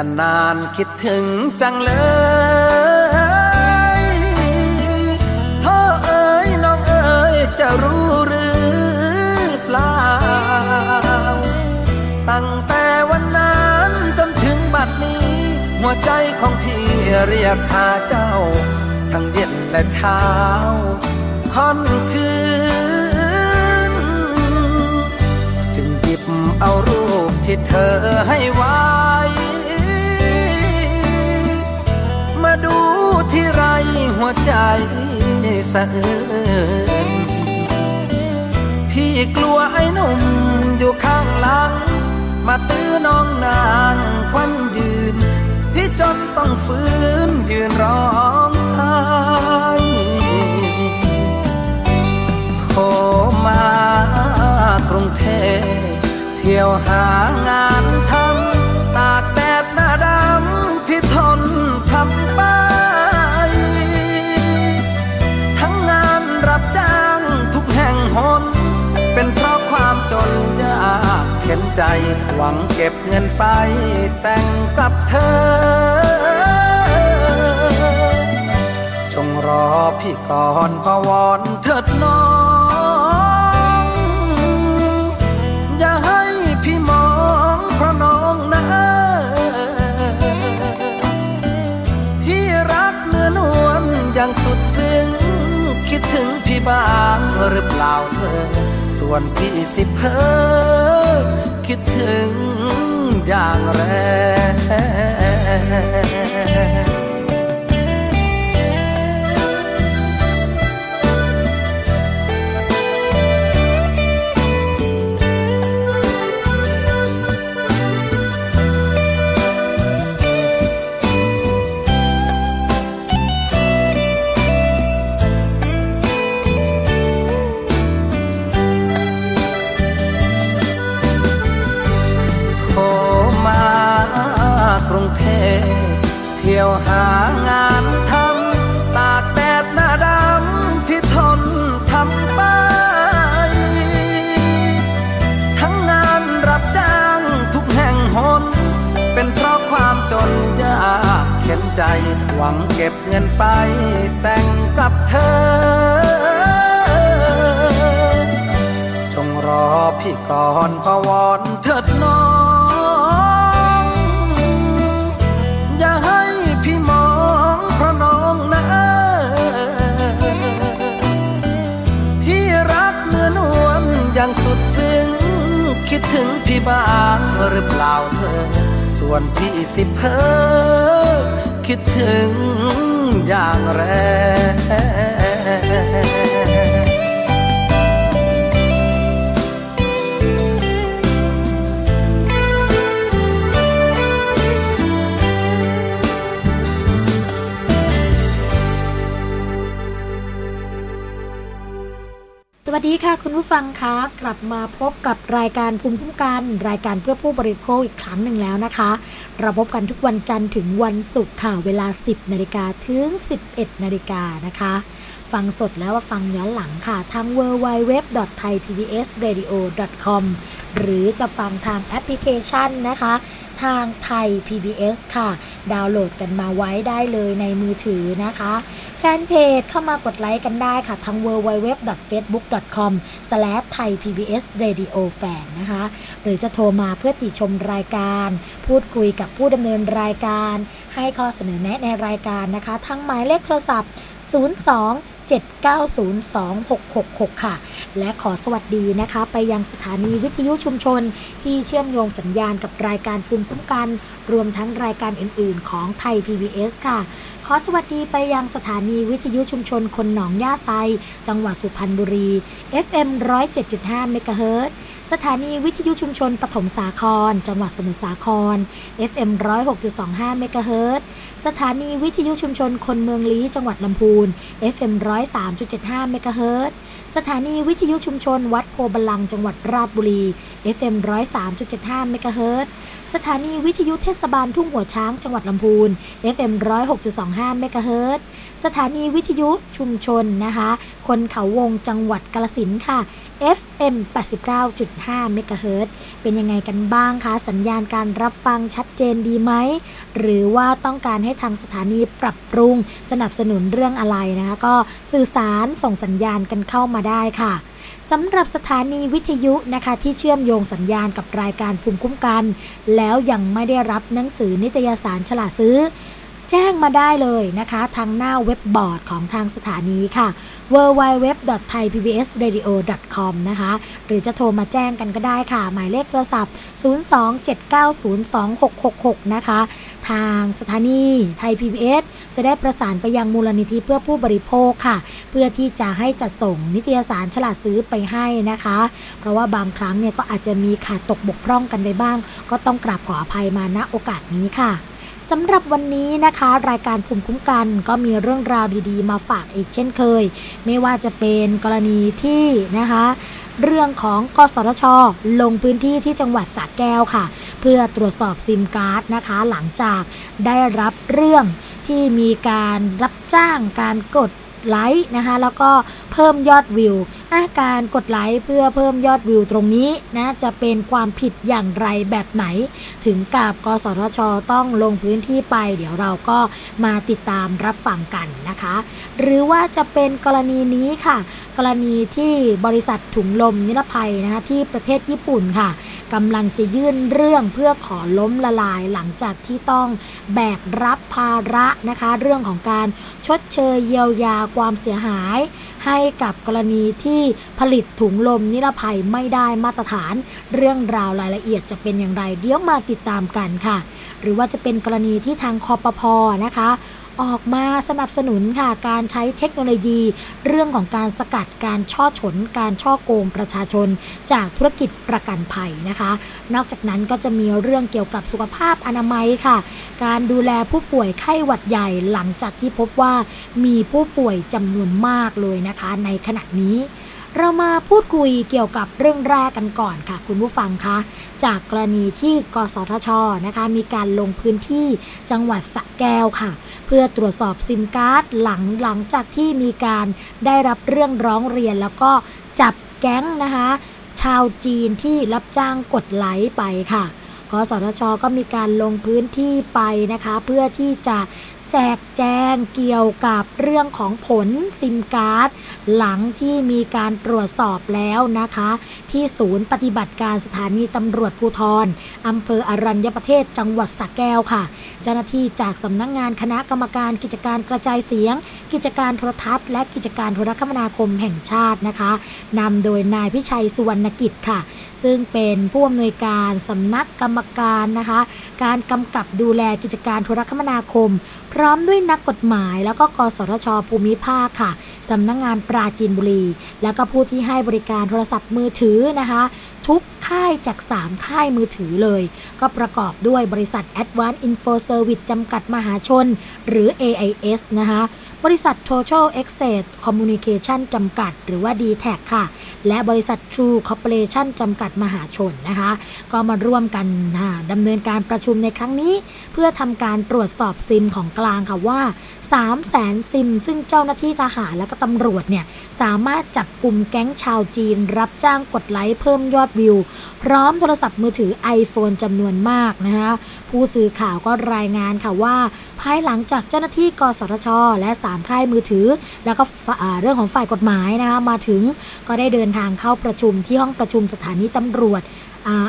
กันนานคิดถึงจังเลยพ่อเอ๋ยน้องเอ๋ยจะรู้หรือเปล่า ตั้งแต่วันนั้นจนถึงบัดนี้ หัวใจของพี่เรียกหาเจ้า ทั้งเย็นและเช้าค่อนคืน จึงหยิบเอารูปที่เธอให้ไว้ หัวใจสะอื้นพี่กลัวไอ้หนุ่มอยู่ข้างหลัง มาตื้อน้องนางควันยืน พี่จนต้องฟื้นยืนร้องไห้โทรมากรุงเทพเที่ยวหางาน ใจ หวังเก็บเงินไป แต่งกับเธอ จงรอพี่ก่อนพวอนเถิดน้อง อย่าให้พี่มองเพราะน้องนะพี่รักเนื้อนวลอย่างสุดซึ้ง คิดถึงพี่บ้างหรือเปล่าเธอ ส่วนพี่สิเพอคิดถึงอย่างแรงางานทำตากแดดหน้าดำพี่ทนทำไป ทั้งงานรับจ้างทุกแห่งหน เป็นเพราะความจนยากเข็นใจ หวังเก็บเงินไป แต่งกับเธอ จงรอพี่ก่อนพวอนเถิดน้อง ถึงพี่บ้างหรือเปล่าเธอ ส่วนพี่สิเพอคิดถึงอย่างแรง วัสดีค่ะ คุณผู้ฟังคะกลับมาพบกับรายการภูมิคุ้มกัน รายการเพื่อผู้บริโภคอีกครั้งหนึ่งแล้วนะคะ เราพบกันทุกวันจันทร์ถึงวันศุกร์ค่ะเวลา 10นาฬิกาถึง 11นาฬิกานะคะ ฟังสดแล้วว่าฟังย้อนหลังค่ะ ทาง www.thaipbsradio.com หรือจะฟังทางแอปพลิเคชันนะคะ ทางไทย PBS ค่ะ ดาวน์โหลดกันมาไว้ได้เลยในมือถือนะคะ แฟนเพจเข้ามากดไลค์กันได้ค่ะทาง www.facebook.com/thaipbsradiofan นะคะ หรือจะโทรมาเพื่อติชมรายการ พูดคุยกับผู้ดำเนินรายการ ให้ข้อเสนอแนะในรายการนะคะ ทั้งหมายเลขโทรศัพท์ 02 7902-666 ค่ะ และขอสวัสดีนะคะ ไปยังสถานีวิทยุชุมชน ที่เชื่อมโยงสัญญาณกับรายการภูมิคุ้มกัน รวมทั้งรายการอื่น ๆ ของไทย PBS ค่ะ ขอสวัสดีไปยังสถานีวิทยุชุมชนคนหนองย่าไซ จังหวัดสุพรรณบุรี FM 107.5เมกะเฮิรตซ์ สถานีวิทยุชุมชนปฐมสาคร จังหวัดสมุทรสาคร FM 106.25เมกะเฮิรตสถานีวิทยุชุมชนคนเมืองลี้จังหวัดลำพูน FM 103.75เมกะเฮิรตสถานีวิทยุชุมชน วัดโพบาลังจังหวัดราชบุรี FM 103.75เมกะเฮิรตสถานีวิทยุเทศบาลทุ่งหัวช้างจังหวัดลำพูน FM 106.25เมกะเฮิรตสถานีวิทยุชุมชนนะคะ คนเขาวงจังหวัดกาลสินค่ะ FM 89.5เมกะเฮิรตซ์เป็นยังไงกันบ้างคะ สัญญาณการรับฟังชัดเจนดีไหม หรือว่าต้องการให้ทางสถานีปรับปรุง สนับสนุนเรื่องอะไรนะคะ ก็สื่อสารส่งสัญญาณกันเข้ามาได้ค่ะสำหรับสถานีวิทยุนะคะที่เชื่อมโยงสัญญาณกับรายการภูมิคุ้มกัน แล้วยังไม่ได้รับหนังสือนิตยสารฉลาดซื้อ แจ้งมาได้เลยนะคะ ทางหน้าเว็บบอร์ดของทางสถานีค่ะ www.thaipbsradio.com นะคะ หรือจะโทรมาแจ้งกันก็ได้ค่ะ หมายเลขโทรศัพท์ 027902666 นะคะ ทางสถานีไทย PBS จะได้ประสานไปยังมูลนิธิเพื่อผู้บริโภคค่ะ เพื่อที่จะให้จัดส่งนิตยสารฉลาดซื้อไปให้นะคะ เพราะว่าบางครั้งเนี่ยก็อาจจะมีขาดตกบกพร่องกันไปบ้าง ก็ต้องกราบขออภัยมาณโอกาสนี้ค่ะ สำหรับวันนี้นะคะ รายการภูมิคุ้มกันก็มีเรื่องราวดีๆ มาฝากอีกเช่นเคย ไม่ว่าจะเป็นกรณีที่นะคะ เรื่องของกสทช ลงพื้นที่ที่จังหวัดสระแก้วค่ะ เพื่อตรวจสอบซิมการ์ดนะคะ หลังจากได้รับเรื่องที่มีการรับจ้างการกดไลค์นะคะ แล้วก็เพิ่มยอดวิว การกดไลค์เพื่อเพิ่มยอดวิวตรงนี้นะจะเป็นความผิดอย่างไรแบบไหน ถึงกับกสทช ต้องลงพื้นที่ไป เดี๋ยวเราก็มาติดตามรับฟังกันนะคะ หรือว่าจะเป็นกรณีนี้ค่ะ กรณีที่บริษัทถุงลมนิรภัยนะคะที่ประเทศญี่ปุ่นค่ะกำลังจะยื่นเรื่องเพื่อขอล้มละลายหลังจากที่ต้องแบกรับภาระนะคะ เรื่องของการชดเชยเยียวยาความเสียหาย ให้กับกรณีที่ผลิตถุงลมนิรภัยไม่ได้มาตรฐาน เรื่องราวรายละเอียดจะเป็นอย่างไร เดี๋ยวมาติดตามกันค่ะ หรือว่าจะเป็นกรณีที่ทางคอปพอนะคะ ออกมาสนับสนุนค่ะการใช้เทคโนโลยี เรื่องของการสกัดการช่อฉน การช่อโกงประชาชน จากธุรกิจประกันภัยนะคะ นอกจากนั้นก็จะมีเรื่องเกี่ยวกับสุขภาพอนามัยค่ะ การดูแลผู้ป่วยไข้หวัดใหญ่หลังจากที่พบว่ามีผู้ป่วยจำนวนมากเลยนะคะ ในขณะนี้ เรามาพูดคุยเกี่ยวกับเรื่องแรกกันก่อนค่ะ คุณผู้ฟังคะจากกรณีที่กสทชนะคะ มีการลงพื้นที่จังหวัดสะแก้วค่ะ เพื่อตรวจสอบซิมการ์ดหลังหลังจากที่มีการได้รับเรื่องร้องเรียน แล้วก็จับแก๊งนะคะ ชาวจีนที่รับจ้างกดไลค์ไปค่ะกสทชก็มีการลงพื้นที่ไปนะคะ เพื่อที่จะ แจกแจงเกี่ยวกับเรื่องของผลซิมการ์ดหลังที่มีการตรวจสอบแล้วนะคะ ที่ศูนย์ปฏิบัติการสถานีตำรวจภูธรอำเภออรัญญประเทศจังหวัดสระแก้วค่ะ เจ้าหน้าที่จากสำนักงงานคณะกรรมการกิจการกระจายเสียง กิจการโทรทัศน์ และกิจการโทรคมนาคมแห่งชาตินะคะนำโดยนายพิชัยสุวรรณกิจค่ะ ซึ่งเป็นผู้อำนวยการสำนักกรรมการนะคะ การกำกับดูแลกิจการโทรคมนาคม พร้อมด้วยนักกฎหมาย แล้วก็กสทช ภูมิภาคค่ะสำนักงงานปราจีนบุรี แล้วก็ผู้ที่ให้บริการโทรศัพท์มือถือนะคะ ทุกค่ายจาก 3 ค่ายมือถือเลย ก็ประกอบด้วยบริษัท Advanced Info Service จำกัดมหาชน หรือ AIS นะคะ บริษัท Total Access Communication จำกัด หรือว่า d t แทค่ะ และบริษัท True Corporation จำกัดมหาชนนะคะ ก็มาร่วมกันดำเนินการประชุมในครั้งนี้ เพื่อทำการตรวจสอบซิมของกลางค่ะว่า 3 0 0แสนซิม ซึ่งเจ้าหน้าที่ทหารและก็ตำรวจเนี่ย สามารถจับกลุ่มแก๊งชาวจีน รับจ้างกดไลค์เพิ่มยอดวิวพร้อมโทรศัพท์มือถือ iPhone จำนวนมากนะคะผู้สื่อข่าวก็รายงานค่ะว่า ภายหลังจากเจ้าหน้าที่กสทช และ 3 ค่ายมือถือ แล้วก็เรื่องของฝ่ายกฎหมายนะคะมาถึงก็ได้เดินทางเข้าประชุมที่ห้องประชุมสถานีตำรวจ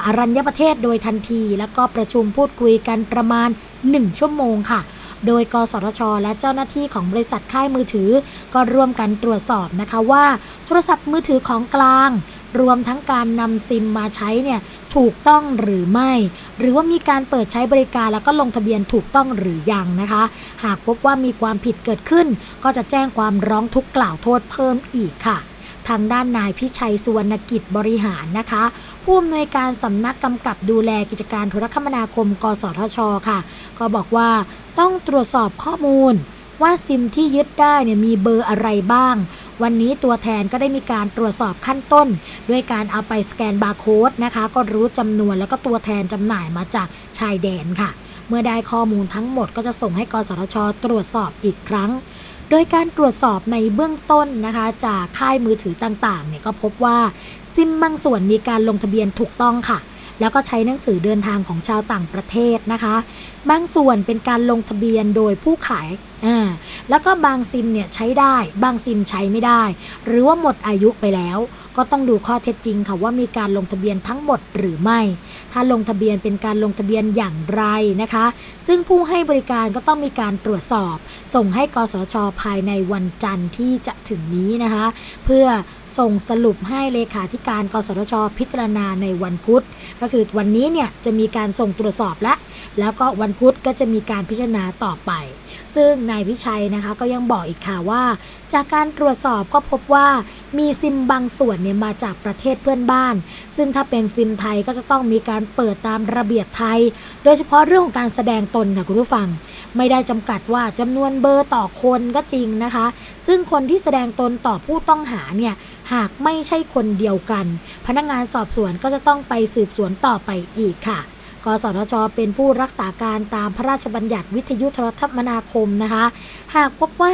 อารัญญประเทศโดยทันที แล้วก็ประชุมพูดคุยกันประมาณ 1 ชั่วโมงค่ะ โดยกสทช และเจ้าหน้าที่ของบริษัทค่ายมือถือ ก็ร่วมกันตรวจสอบนะคะว่า โทรศัพท์มือถือของกลาง รวมทั้งการนำซิมมาใช้เนี่ยถูกต้องหรือไม่ หรือว่ามีการเปิดใช้บริการแล้วก็ลงทะเบียนถูกต้องหรือยังนะคะ หากพบว่ามีความผิดเกิดขึ้น ก็จะแจ้งความร้องทุกข์กล่าวโทษเพิ่มอีกค่ะ ทางด้านนายพิชัยสุวรรณกิจบริหารนะคะผู้อำนวยการสำนักกำกับดูแลกิจการโทรคมนาคม กสทช ค่ะ ก็บอกว่าต้องตรวจสอบข้อมูลว่าซิมที่ยึดได้เนี่ยมีเบอร์อะไรบ้าง วันนี้ตัวแทนก็ได้มีการตรวจสอบขั้นต้น ด้วยการเอาไปสแกนบาร์โค้ดนะคะ ก็รู้จำนวนแล้วก็ตัวแทนจำหน่ายมาจากชายแดนค่ะ เมื่อได้ข้อมูลทั้งหมดก็จะส่งให้กสทช ตรวจสอบอีกครั้ง โดยการตรวจสอบในเบื้องต้นนะคะ จากค่ายมือถือต่างๆเนี่ยก็พบว่าซิมบางส่วนมีการลงทะเบียนถูกต้องค่ะแล้วก็ใช้หนังสือเดินทางของชาวต่างประเทศนะคะ บางส่วนเป็นการลงทะเบียนโดยผู้ขาย อ่าแล้วก็บางซิมเนี่ยใช้ได้ บางซิมใช้ไม่ได้ หรือว่าหมดอายุไปแล้ว ก็ต้องดูข้อเท็จจริงค่ะว่ามีการลงทะเบียนทั้งหมดหรือไม่ ถ้าลงทะเบียนเป็นการลงทะเบียนอย่างไรนะคะ ซึ่งผู้ให้บริการก็ต้องมีการตรวจสอบ ส่งให้กสชภายในวันจันทร์ที่จะถึงนี้นะคะ เพื่อ ส่งสรุปให้เลขาธิการกสทช พิจารณาในวันพุธ ก็คือวันนี้เนี่ยจะมีการส่งตรวจสอบและ แล้วก็วันพุธก็จะมีการพิจารณาต่อไป ซึ่งนายพิชัยนะคะก็ยังบอกอีกค่ะว่า จากการตรวจสอบก็พบว่ามีซิมบางส่วนเนี่ยมาจากประเทศเพื่อนบ้าน ซึ่งถ้าเป็นซิมไทยก็จะต้องมีการเปิดตามระเบียบไทย โดยเฉพาะเรื่องของการแสดงตนค่ะคุณผู้ฟัง ไม่ได้จำกัดว่าจำนวนเบอร์ต่อคนก็จริงนะคะ ซึ่งคนที่แสดงตนต่อผู้ต้องหาเนี่ย หากไม่ใช่คนเดียวกัน พนักงานสอบสวนก็จะต้องไปสืบสวนต่อไปอีกค่ะกสทช เป็นผู้รักษาการตามพระราชบัญญัติวิทยุโทรคมนาคมนะคะ หากพบว่า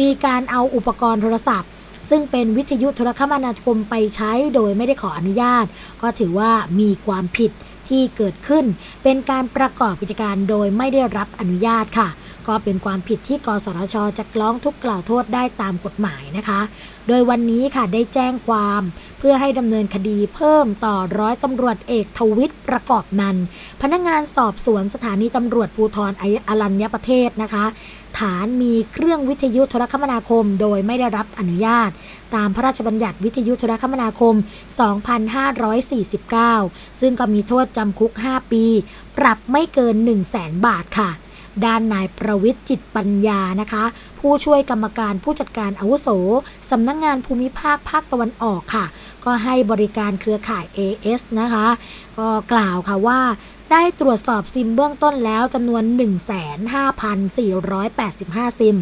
มีการเอาอุปกรณ์โทรศัพท์ ซึ่งเป็นวิทยุโทรคมนาคมไปใช้โดยไม่ได้ขออนุญาต ก็ถือว่ามีความผิดที่เกิดขึ้น เป็นการประกอบกิจการโดยไม่ได้รับอนุญาตค่ะ ก็เป็นความผิดที่กสทชจะกล้องทุกกล่าวโทษได้ตามกฎหมายนะคะ โดยวันนี้ค่ะได้แจ้งความเพื่อให้ดำเนินคดีเพิ่มต่อร้อยตำรวจเอกทวิตประกอบนันพนักงานสอบสวนสถานีตำรวจภูธรอรัญญประเทศนะคะ ฐานมีเครื่องวิทยุโทรคมนาคม โดยไม่ได้รับอนุญาต ตามพระราชบัญญัติวิทยุโทรคมนาคม 2549 ซึ่งก็มีโทษจำคุก 5 ปี ปรับไม่เกิน 1 0 0 0 0แสนบาทค่ะ ด้านนายประวิทย์จิตปัญญานะคะ ผู้ช่วยกรรมการผู้จัดการอาวุโสสำนักงงานภูมิภาคภาคตะวันออกค่ะ ก็ให้บริการเครือข่าย AS นะคะ ก็กล่าวค่ะว่าได้ตรวจสอบซิมเบื้องต้นแล้วจำนวน 15,485 ซิม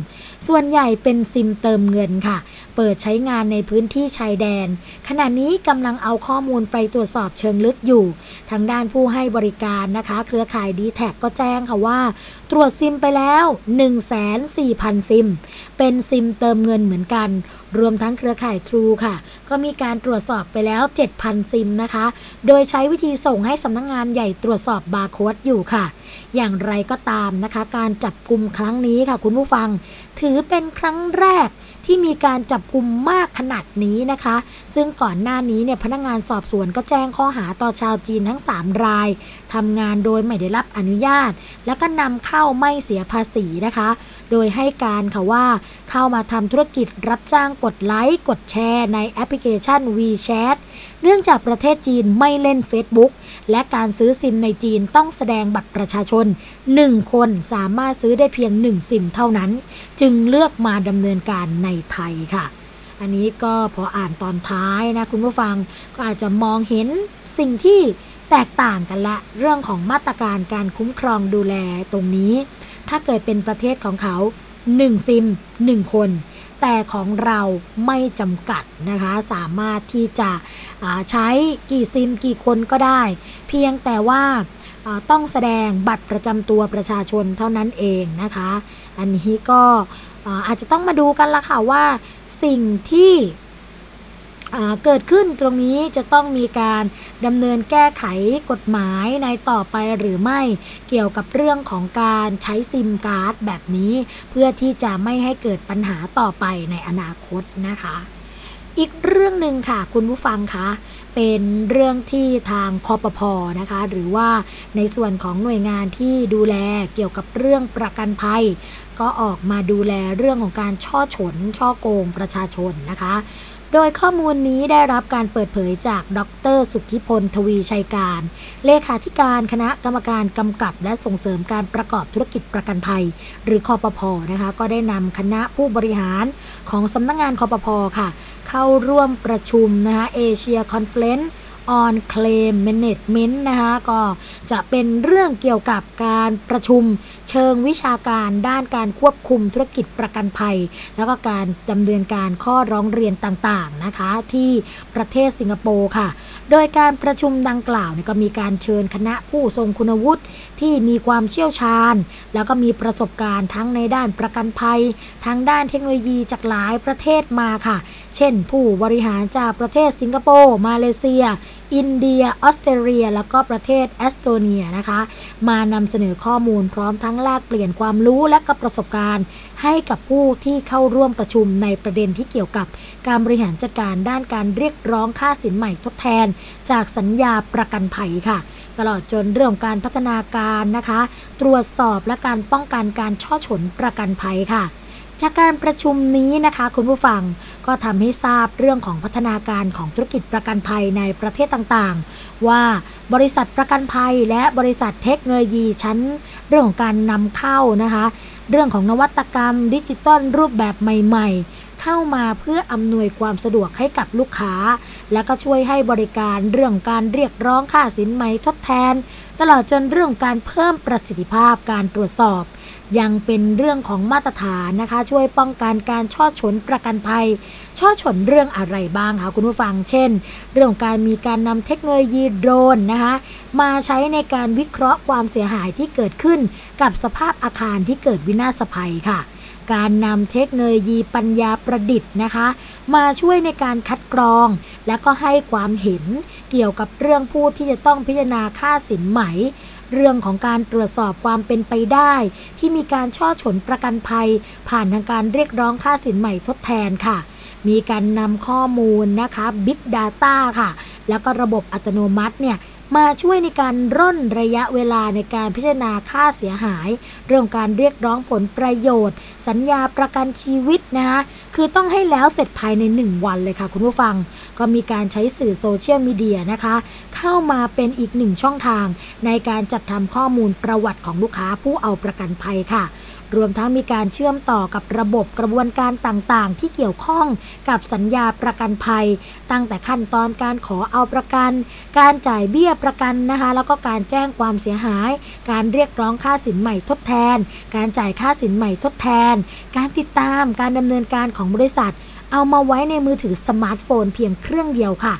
ส่วนใหญ่เป็นซิมเติมเงินค่ะ เปิดใช้งานในพื้นที่ชายแดน ขณะนี้กำลังเอาข้อมูลไปตรวจสอบเชิงลึกอยู่ ทางด้านผู้ให้บริการนะคะ เครือข่ายดีแท็ก็แจ้งค่ะว่า ตรวจซิมไปแล้ว 14,000 ซิม เป็นซิมเติมเงินเหมือนกัน รวมทั้งเครือข่ายทรูค่ะ ก็มีการตรวจสอบไปแล้ว 7,000 ซิมนะคะ โดยใช้วิธีส่งให้สำนักงงานใหญ่ตรวจสอบบาร์โค้ดอยู่ค่ะ อย่างไรก็ตามนะคะ การจับกลุ่มครั้งนี้ค่ะ คุณผู้ฟัง ถือเป็นครั้งแรกที่มีการจับกลุ่มมากขนาดนี้นะคะ ซึ่งก่อนหน้านี้เนี่ยพนักงานสอบสวนก็แจ้งข้อหาต่อชาวจีนทั้ง 3 รายทำงานโดยไม่ได้รับอนุญาต แล้วก็นำเข้าไม่เสียภาษีนะคะ โดยให้การค่ะว่าเข้ามาทำธุรกิจรับจ้างกดไลค์ กดแชร์ในแอปพลิเคชัน WeChat เนื่องจากประเทศจีนไม่เล่น Facebook และการซื้อซิมในจีนต้องแสดงบัตรประชาชน 1 คนสามารถซื้อได้เพียง 1 ซิมเท่านั้น จึงเลือกมาดำเนินการในไทยค่ะ อันนี้ก็พออ่านตอนท้ายนะคุณผู้ฟังก็อาจจะมองเห็นสิ่งที่แตกต่างกันละเรื่องของมาตรการการคุ้มครองดูแลตรงนี้ ถ้าเกิดเป็นประเทศของเขา 1 ซิม 1 คน แต่ของเราไม่จำกัดนะคะ สามารถที่จะใช้กี่ซิมกี่คนก็ได้ เพียงแต่ว่าต้องแสดงบัตรประจำตัวประชาชนเท่านั้นเองนะคะ อันนี้ก็อาจจะต้องมาดูกันละค่ะว่า สิ่งที่เกิดขึ้นตรงนี้จะต้องมีการดำเนินแก้ไขกฎหมายในต่อไปหรือไม่เกี่ยวกับเรื่องของการใช้ซิมการ์ดแบบนี้ เพื่อที่จะไม่ให้เกิดปัญหาต่อไปในอนาคตนะคะ อีกเรื่องหนึ่งค่ะคุณผู้ฟังคะเป็นเรื่องที่ทางคอปพอนะคะ หรือว่าในส่วนของหน่วยงานที่ดูแลเกี่ยวกับเรื่องประกันภัย ก็ออกมาดูแลเรื่องของการฉ้อฉล ฉ้อโกงประชาชนนะคะ โดยข้อมูลนี้ได้รับการเปิดเผยจากดร สุทธิพลทวีชัยการ เลขาธิการคณะกรรมการกำกับ และส่งเสริมการประกอบธุรกิจประกันภัย หรือคอปพอนะคะ ก็ได้นำคณะผู้บริหารของสำนักงงานคอปพอค่ะ เข้าร่วมประชุมนะคะเอเชียคอนเฟลน on Claim Management นะคะก็จะเป็นเรื่องเกี่ยวกับการประชุมเชิงวิชาการด้านการควบคุมธุรกิจประกันภัย แล้วก็การดำเนินการข้อร้องเรียนต่างๆนะคะที่ประเทศสิงคโปร์ค่ะ โดยการประชุมดังกล่าวก็มีการเชิญคณะผู้ทรงคุณวุฒิ ที่มีความเชี่ยวชาญ แล้วก็มีประสบการณ์ทั้งในด้านประกันภัย ทั้งด้านเทคโนโลยีจากหลายประเทศมาค่ะ เช่น ผู้บริหารจากประเทศสิงคโปร์ มาเลเซีย อินเดีย ออสเตรเลีย แล้วก็ประเทศแอสโตเนียนะคะ มานำเสนอข้อมูลพร้อมทั้งแลกเปลี่ยนความรู้และก็ประสบการณ์ ให้กับผู้ที่เข้าร่วมประชุมในประเด็นที่เกี่ยวกับ การบริหารจัดการด้านการเรียกร้องค่าสินใหม่ทดแทน จากสัญญาประกันภัยค่ะ ตลอดจนเรื่องการพัฒนาการนะคะ ตรวจสอบและการป้องกันการช่อฉนประกันภัยค่ะ จากการประชุมนี้นะคะ คุณผู้ฟังก็ทำให้ทราบเรื่องของพัฒนาการของธุรกิจประกันภัยในประเทศต่างๆ ว่าบริษัทประกันภัยและบริษัทเทคโนโลยีชั้น เรื่องของการนำเข้านะคะ เรื่องของนวัตกรรม ดิจิตอลรูปแบบใหม่ ๆ เข้ามาเพื่ออำนวยความสะดวกให้กับลูกค้า และก็ช่วยให้บริการเรื่องการเรียกร้องค่าสินไหมทดแทน ตลอดจนเรื่องการเพิ่มประสิทธิภาพการตรวจสอบ ยังเป็นเรื่องของมาตรฐานนะคะ ช่วยป้องกันการช่อฉนประกันภัย ช่อฉนเรื่องอะไรบ้างคะคุณผู้ฟัง เช่น เรื่องการมีการนำเทคโนโลยีโดรนนะคะมาใช้ในการวิเคราะห์ความเสียหายที่เกิดขึ้น กับสภาพอาคารที่เกิดวินาศภัยค่ะ การนำเทคโนโลยีปัญญาประดิษฐ์นะคะ มาช่วยในการคัดกรอง และก็ให้ความเห็นเกี่ยวกับเรื่องผู้ที่จะต้องพิจารณาค่าสินไหม เรื่องของการตรวจสอบความเป็นไปได้ ที่มีการช่อฉนประกันภัย ผ่านทางการเรียกร้องค่าสินใหม่ทดแทนค่ะ มีการนำข้อมูลนะคะ Big Data ค่ะ แล้วก็ระบบอัตโนมัติเนี่ย มาช่วยในการร่นระยะเวลาในการพิจารณาค่าเสียหาย เรื่องการเรียกร้องผลประโยชน์ สัญญาประกันชีวิตนะคะคือต้องให้แล้วเสร็จภายใน 1 วันเลยค่ะคุณผู้ฟัง ก็มีการใช้สื่อโซเชียลมีเดียนะคะ เข้ามาเป็นอีกหนึ่งช่องทาง ในการจัดทำข้อมูลประวัติของลูกค้าผู้เอาประกันภัยค่ะ รวมทั้งมีการเชื่อมต่อกับระบบกระบวนการต่างๆ ที่เกี่ยวข้องกับสัญญาประกันภัย ตั้งแต่ขั้นตอนการขอเอาประกัน การจ่ายเบี้ยประกันนะคะ แล้วก็การแจ้งความเสียหาย การเรียกร้องค่าสินใหม่ทดแทน การจ่ายค่าสินใหม่ทดแทน การติดตามการดำเนินการของบริษัท เอามาไว้ในมือถือสมาร์ทโฟนเพียงเครื่องเดียวค่ะ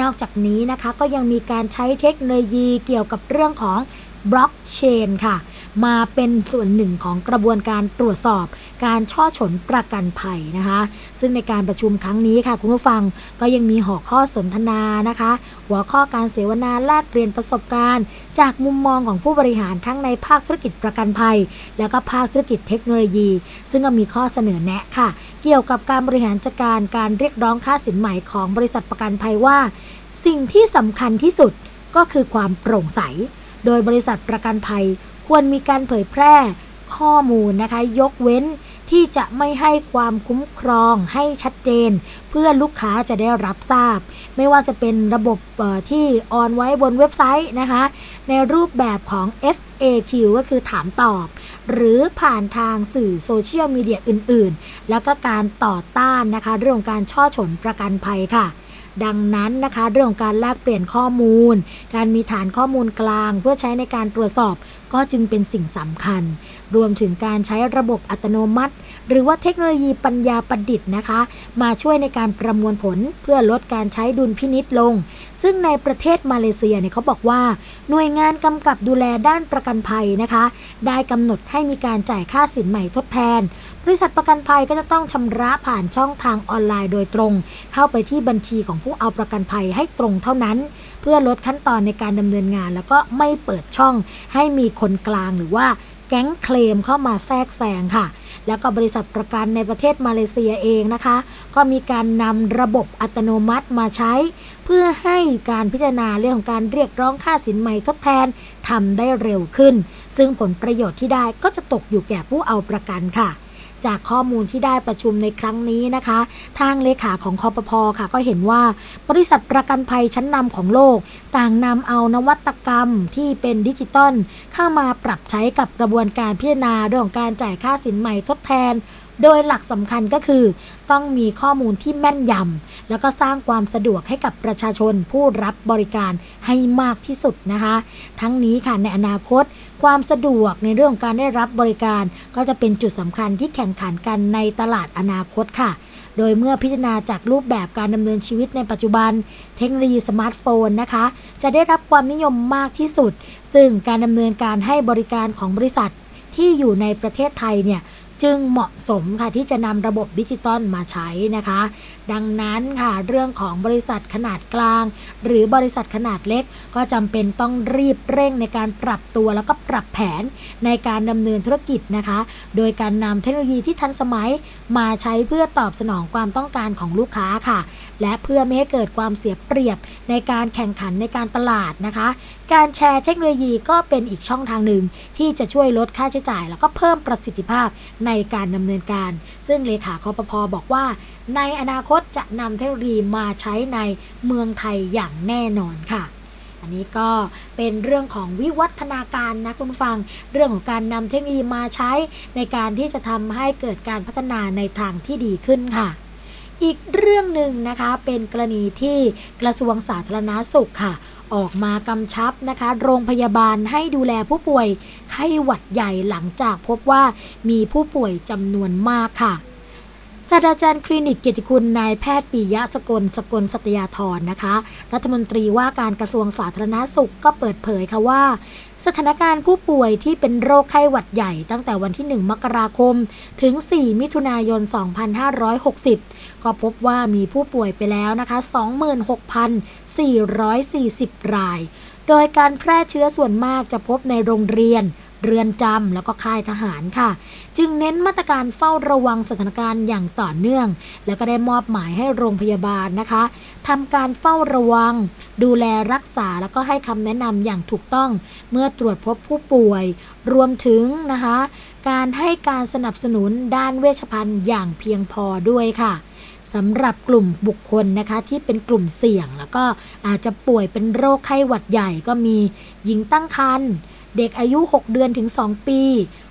นอกจากนี้นะคะก็ยังมีการใช้เทคโนโลยีเกี่ยวกับเรื่องของบล็อกเชนค่ะ มาเป็นส่วนหนึ่งของกระบวนการตรวจสอบการฉ้อฉลประกันภัยนะคะ ซึ่งในการประชุมครั้งนี้ค่ะคุณผู้ฟังก็ยังมีหัวข้อสนทนานะคะ หัวข้อการเสวนาแลกเปลี่ยนประสบการณ์ จากมุมมองของผู้บริหารทั้งในภาคธุรกิจประกันภัย แล้วก็ภาคธุรกิจเทคโนโลยี ซึ่งก็มีข้อเสนอแนะค่ะ เกี่ยวกับการบริหารจัดการการเรียกร้องค่าสินใหม่ของบริษัทประกันภัยว่า สิ่งที่สำคัญที่สุดก็คือความโปร่งใส โดยบริษัทประกันภัย ควรมีการเผยแพร่ข้อมูลนะคะ ยกเว้นที่จะไม่ให้ความคุ้มครองให้ชัดเจน เพื่อลูกค้าจะได้รับทราบ ไม่ว่าจะเป็นระบบที่ออนไว้บนเว็บไซต์นะคะ ในรูปแบบของ FAQ ก็คือถามตอบ หรือผ่านทางสื่อโซเชียลมีเดียอื่นๆ แล้วก็การต่อต้านนะคะ เรื่องการช่อฉนประกันภัยค่ะดังนั้นนะคะเรื่องการแลกเปลี่ยนข้อมูล การมีฐานข้อมูลกลาง เพื่อใช้ในการตรวจสอบ ก็จึงเป็นสิ่งสำคัญ รวมถึงการใช้ระบบอัตโนมัติ หรือว่าเทคโนโลยีปัญญาประดิษฐ์นะคะ มาช่วยในการประมวลผลเพื่อลดการใช้ดุลพินิษลง ซึ่งในประเทศมาเลเซียเนี่ยเขาบอกว่า หน่วยงานกำกับดูแลด้านประกันภัยนะคะ ได้กำหนดให้มีการจ่ายค่าสินใหม่ทดแทนบริษัทประกันภัยก็จะต้องชำระผ่านช่องทางออนไลน์โดยตรง เข้าไปที่บัญชีของผู้เอาประกันภัยให้ตรงเท่านั้น เพื่อลดขั้นตอนในการดำเนินงาน แล้วก็ไม่เปิดช่องให้มีคนกลางหรือว่าแก๊งเคลมเข้ามาแทรกแซงค่ะ แล้วก็บริษัทประกันในประเทศมาเลเซียเองนะคะ ก็มีการนำระบบอัตโนมัติมาใช้ เพื่อให้การพิจารณาเรื่องของการเรียกร้องค่าสินใหม่ทดแทนทำได้เร็วขึ้น ซึ่งผลประโยชน์ที่ได้ก็จะตกอยู่แก่ผู้เอาประกันค่ะ จากข้อมูลที่ได้ประชุมในครั้งนี้นะคะ ทางเลขาของคอปพอค่ะ ก็เห็นว่าบริษัทประกันภัยชั้นนำของโลก ต่างนำเอานวัตกรรมที่เป็นดิจิตอลเข้ามาปรับใช้กับกระบวนการพิจารณาเรื่องการจ่ายค่าสินใหม่ทดแทน โดยหลักสำคัญก็คือ ต้องมีข้อมูลที่แม่นยำแล้วก็สร้างความสะดวกให้กับประชาชนผู้รับบริการให้มากที่สุดนะคะ ทั้งนี้ค่ะในอนาคต ความสะดวกในเรื่องการได้รับบริการ ก็จะเป็นจุดสำคัญที่แข่งขันกันในตลาดอนาคตค่ะโดยเมื่อพิจารณาจากรูปแบบการดำเนินชีวิตในปัจจุบัน เทคโนโลยีสมาร์ทโฟนนะคะ จะได้รับความนิยมมากที่สุด ซึ่งการดำเนินการให้บริการของบริษัทที่อยู่ในประเทศไทยเนี่ย จึงเหมาะสมค่ะที่จะนำระบบดิจิตอลมาใช้นะคะ ดังนั้นค่ะเรื่องของบริษัทขนาดกลาง หรือบริษัทขนาดเล็ก ก็จำเป็นต้องรีบเร่งในการปรับตัวแล้วก็ปรับแผนในการดำเนินธุรกิจนะคะ โดยการนำเทคโนโลยีที่ทันสมัยมาใช้เพื่อตอบสนองความต้องการของลูกค้าค่ะ และเพื่อไม่ให้เกิดความเสียเปรียบในการแข่งขันในการตลาดนะคะ การแชร์เทคโนโลยีก็เป็นอีกช่องทางหนึ่งที่จะช่วยลดค่าใช้จ่าย แล้วก็เพิ่มประสิทธิภาพในการดำเนินการ ซึ่งเลขาคอปพอบอกว่า ในอนาคตจะนำเทคโนโลยีมาใช้ในเมืองไทยอย่างแน่นอนค่ะอันนี้ก็เป็นเรื่องของวิวัฒนาการนะคุณฟัง เรื่องของการนำเทคโนโลยีมาใช้ในการที่จะทำให้เกิดการพัฒนาในทางที่ดีขึ้นค่ะ อีกเรื่องหนึ่งนะคะเป็นกรณีที่กระทรวงสาธารณาสุขค่ะ ออกมากำชับนะคะ โรงพยาบาลให้ดูแลผู้ป่วยไข้หวัดใหญ่หลังจากพบว่ามีผู้ป่วยจำนวนมากค่ะศาสตราจารย์คลินิกเกียรติคุณนายแพทย์ปิยะสกลสกลสตยาธรนะคะ รัฐมนตรีว่าการกระทรวงสาธารณาสุขก็เปิดเผยค่ะว่า สถานการณ์ผู้ป่วยที่เป็นโรคไข้หวัดใหญ่ตั้งแต่วันที่ 1 มกราคม ถึง 4 มิถุนายน 2560 ก็พบว่ามีผู้ป่วยไปแล้วนะคะ 26,440 ราย โดยการแพร่เชื้อส่วนมากจะพบในโรงเรียน เรือนจำแล้วก็ค่ายทหารค่ะ จึงเน้นมาตรการเฝ้าระวังสถานการณ์อย่างต่อเนื่อง แล้วก็ได้มอบหมายให้โรงพยาบาลนะคะทำการเฝ้าระวัง ดูแลรักษาแล้วก็ให้คำแนะนำอย่างถูกต้อง เมื่อตรวจพบผู้ป่วย รวมถึงนะคะ การให้การสนับสนุนด้านเวชภัณฑ์อย่างเพียงพอด้วยค่ะสำหรับกลุ่มบุคคลนะคะที่เป็นกลุ่มเสี่ยง แล้วก็อาจจะป่วยเป็นโรคไข้หวัดใหญ่ก็มีหญิงตั้งครรภ์ เด็กอายุ 6 เดือนถึง 2 ปี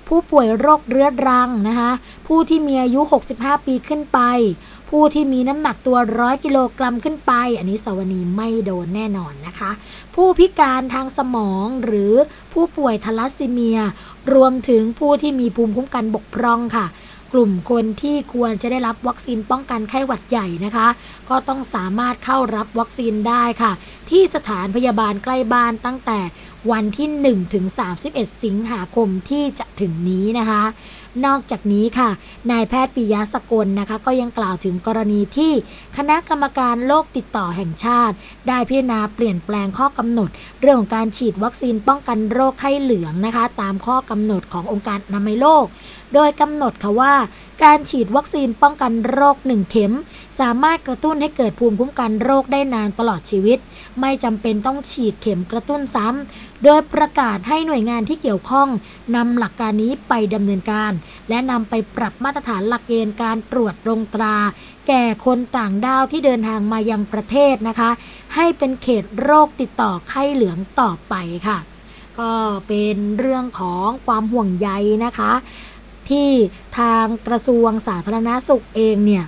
ผู้ป่วยโรคเรื้อรังนะคะผู้ที่มีอายุ 65 ปีขึ้นไป ผู้ที่มีน้ำหนักตัวร้อยกิโลกรัมขึ้นไป อันนี้สวนีไม่โดนแน่นอนนะคะ ผู้พิการทางสมองหรือผู้ป่วยทลัสซีเมีย รวมถึงผู้ที่มีภูมิคุ้มกันบกพร่องค่ะกลุ่มคนที่ควรจะได้รับวัคซีนป้องกันไข้หวัดใหญ่นะคะ ก็ต้องสามารถเข้ารับวัคซีนได้ค่ะ ที่สถานพยาบาลใกล้บ้านตั้งแต่ วันที่ 1 ถึง 31 สิงหาคมที่จะถึงนี้นะคะ นอกจากนี้ค่ะ นายแพทย์ปิยะสกลนะคะ ก็ยังกล่าวถึงกรณีที่คณะกรรมการโรคติดต่อแห่งชาติ ได้พิจารณาเปลี่ยนแปลงข้อกำหนด เรื่องของการฉีดวัคซีนป้องกันโรคไข้เหลืองนะคะ ตามข้อกำหนดขององค์การอนามัยโลก โดยกำหนดค่ะว่าการฉีดวัคซีนป้องกันโรคหนึ่งเข็ม สามารถกระตุ้นให้เกิดภูมิคุ้มกันโรคได้นานตลอดชีวิต ไม่จำเป็นต้องฉีดเข็มกระตุ้นซ้ำ โดยประกาศให้หน่วยงานที่เกี่ยวข้องนำหลักการนี้ไปดำเนินการ และนำไปปรับมาตรฐานหลักเกณฑ์การตรวจลงตรา แก่คนต่างด้าวที่เดินทางมายังประเทศนะคะ ให้เป็นเขตโรคติดต่อไข้เหลืองต่อไปค่ะ ก็เป็นเรื่องของความห่วงใยนะคะ ที่ทางกระทรวงสาธารณาสุขเองเนี่ย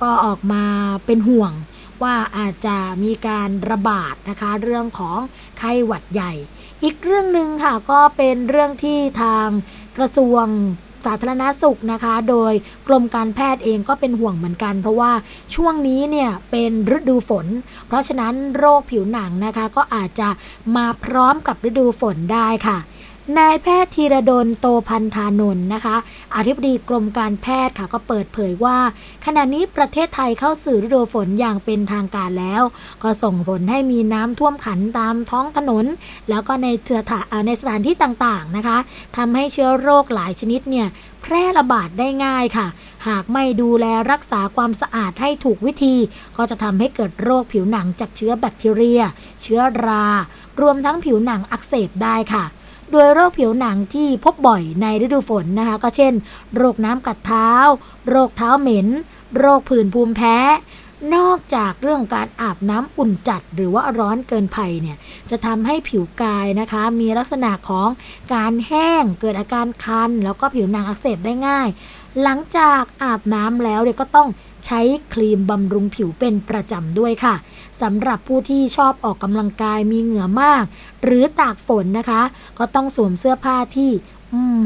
ก็ออกมาเป็นห่วง ว่าอาจจะมีการระบาดนะคะเรื่องของไข้หวัดใหญ่ อีกเรื่องหนึ่งค่ะก็เป็นเรื่องที่ทางกระทรวงสาธารณาสุขนะคะ โดยกรมการแพทย์เองก็เป็นห่วงเหมือนกัน เพราะว่าช่วงนี้เนี่ยเป็นฤดูฝน เพราะฉะนั้นโรคผิวหนังนะคะก็อาจจะมาพร้อมกับฤดูฝนได้ค่ะ นายแพทย์ธีรดลโตพันธานนท์นะคะอธิบดีกรมการแพทย์ค่ะก็เปิดเผยว่า ขณะนี้ประเทศไทยเข้าสู่ฤดูฝนอย่างเป็นทางการแล้ว ก็ส่งผลให้มีน้ำท่วมขันตามท้องถนน แล้วก็ในเถื่อถาในสถานที่ต่างๆนะคะทำให้เชื้อโรคหลายชนิดเนี่ยแพร่ระบาดได้ง่ายค่ะ หากไม่ดูแลรักษาความสะอาดให้ถูกวิธี ก็จะทำให้เกิดโรคผิวหนังจากเชื้อแบคทีเรีย เชื้อรา รวมทั้งผิวหนังอักเสบได้ค่ะ โดยโรคผิวหนังที่พบบ่อยในฤดูฝนนะคะ ก็เช่น โรคน้ำกัดเท้า โรคเท้าเหม็น โรคผื่นภูมิแพ้ นอกจากเรื่องการอาบน้ำอุ่นจัด หรือว่าร้อนเกินไปเนี่ย จะทำให้ผิวกายนะคะ มีลักษณะของการแห้ง เกิดอาการคัน แล้วก็ผิวหนังอักเสบได้ง่าย หลังจากอาบน้ำแล้วเนี่ยก็ต้อง ใช้ครีมบำรุงผิวเป็นประจำด้วยค่ะสำหรับผู้ที่ชอบออกกำลังกายมีเหงื่อมาก หรือตากฝนนะคะ ก็ต้องสวมเสื้อผ้าที่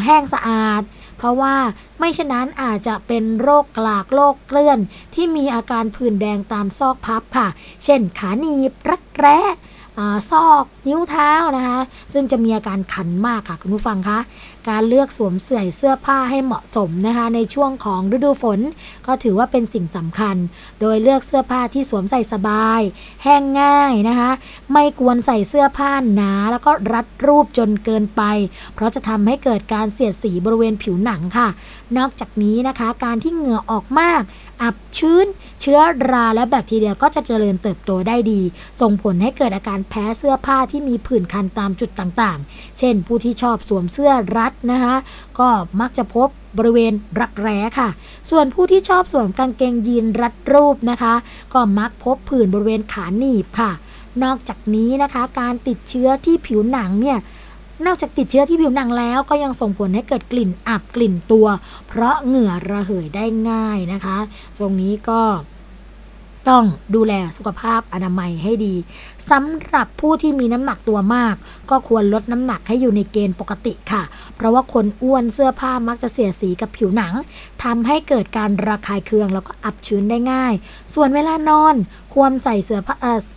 แห้งสะอาด เพราะว่าไม่เช่นนั้นอาจจะเป็นโรคกลากโรคเกลื่อน ที่มีอาการผื่นแดงตามซอกพับค่ะ เช่นขาหนีบรักแร้ซอกนิ้วเท้านะคะ ซึ่งจะมีอาการคันมากค่ะคุณผู้ฟังคะการเลือกสวมเสื่อเสื้อผ้าให้เหมาะสมนะคะ ในช่วงของฤดูฝน ก็ถือว่าเป็นสิ่งสำคัญ โดยเลือกเสื้อผ้าที่สวมใส่สบาย แห้งง่ายนะคะ ไม่ควรใส่เสื้อผ้าหนา แล้วก็รัดรูปจนเกินไป เพราะจะทำให้เกิดการเสียดสีบริเวณผิวหนังค่ะ นอกจากนี้นะคะการที่เหงื่อออกมาก อับชื้น เชื้อราและแบคทีเรียก็จะเจริญเติบโตได้ดี ส่งผลให้เกิดอาการแพ้เสื้อผ้าที่มีผื่นคันตามจุดต่างๆ เช่นผู้ที่ชอบสวมเสื้อรัดนะคะก็มักจะพบบริเวณรักแร้ค่ะ ส่วนผู้ที่ชอบสวมกางเกงยีนรัดรูปนะคะ ก็มักพบผื่นบริเวณขาหนีบค่ะ นอกจากนี้นะคะ การติดเชื้อที่ผิวหนังเนี่ยนอกจากติดเชื้อที่ผิวหนังแล้วก็ยังส่งผลให้เกิดกลิ่นอับกลิ่นตัว เพราะเหงื่อระเหยได้ง่ายนะคะ ตรงนี้ก็ ต้องดูแลสุขภาพอนามัยให้ดีสำหรับผู้ที่มีน้ำหนักตัวมาก ก็ควรลดน้ำหนักให้อยู่ในเกณฑ์ปกติค่ะ เพราะว่าคนอ้วนเสื้อผ้ามักจะเสียสีกับผิวหนังทำให้เกิดการระคายเคืองแล้วก็อับชื้นได้ง่าย ส่วนเวลานอนควรใส่เสื้อผ้า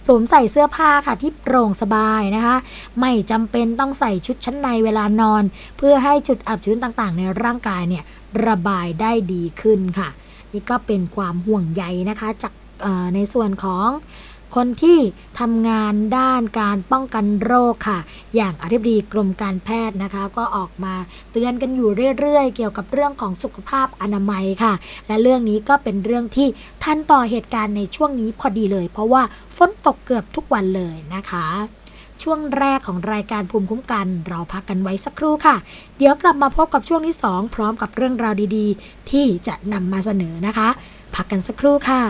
สวมใส่เสื้อผ้าค่ะที่โปร่งสบายนะคะ ไม่จำเป็นต้องใส่ชุดชั้นในเวลานอน เพื่อให้จุดอับชื้นต่างๆ ในร่างกายเนี่ยระบายได้ดีขึ้นค่ะ นี่ก็เป็นความห่วงใยนะคะจาก ในส่วนของคนที่ทำงานด้านการป้องกันโรคค่ะ อย่างอธิบดีกรมการแพทย์นะคะ ก็ออกมาเตือนกันอยู่เรื่อยๆ เกี่ยวกับเรื่องของสุขภาพอนามัยค่ะ และเรื่องนี้ก็เป็นเรื่องที่ทันต่อเหตุการณ์ในช่วงนี้พอดีเลย เพราะว่าฝนตกเกือบทุกวันเลยนะคะ ช่วงแรกของรายการภูมิคุ้มกัน เราพักกันไว้สักครู่ค่ะ เดี๋ยวกลับมาพบกับช่วงที่ 2 พร้อมกับเรื่องราวดีๆ ที่จะนำมาเสนอนะคะ พักกันสักครู่ค่ะ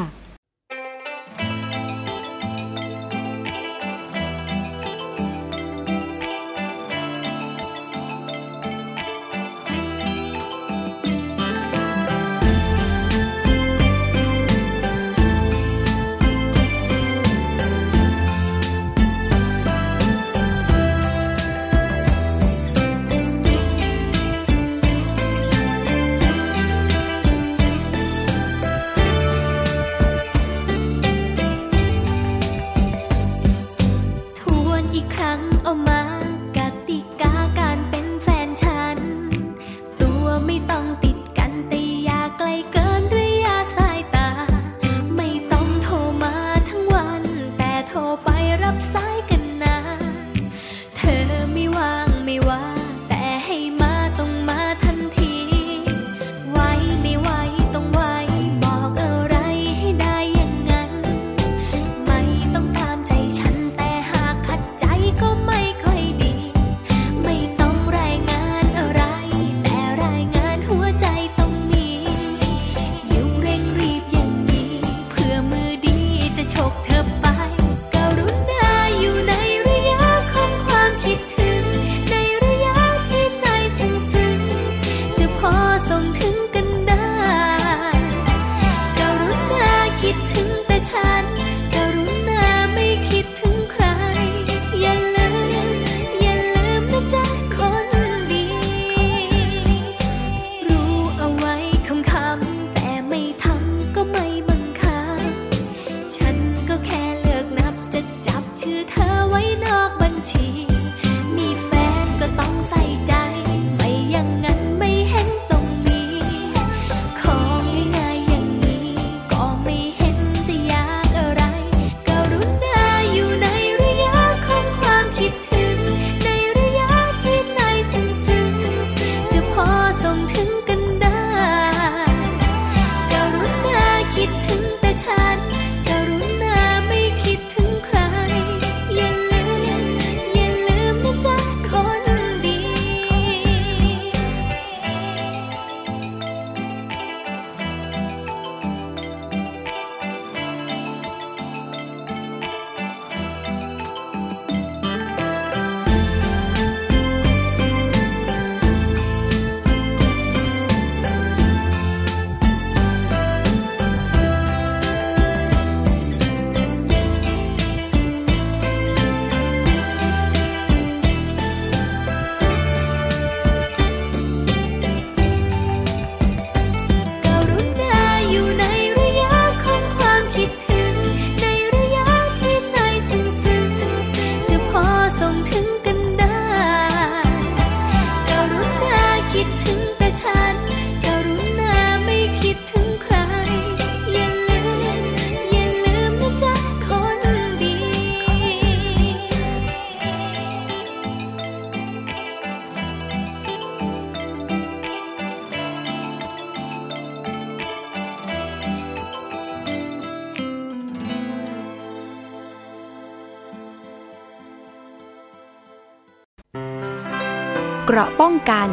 กัน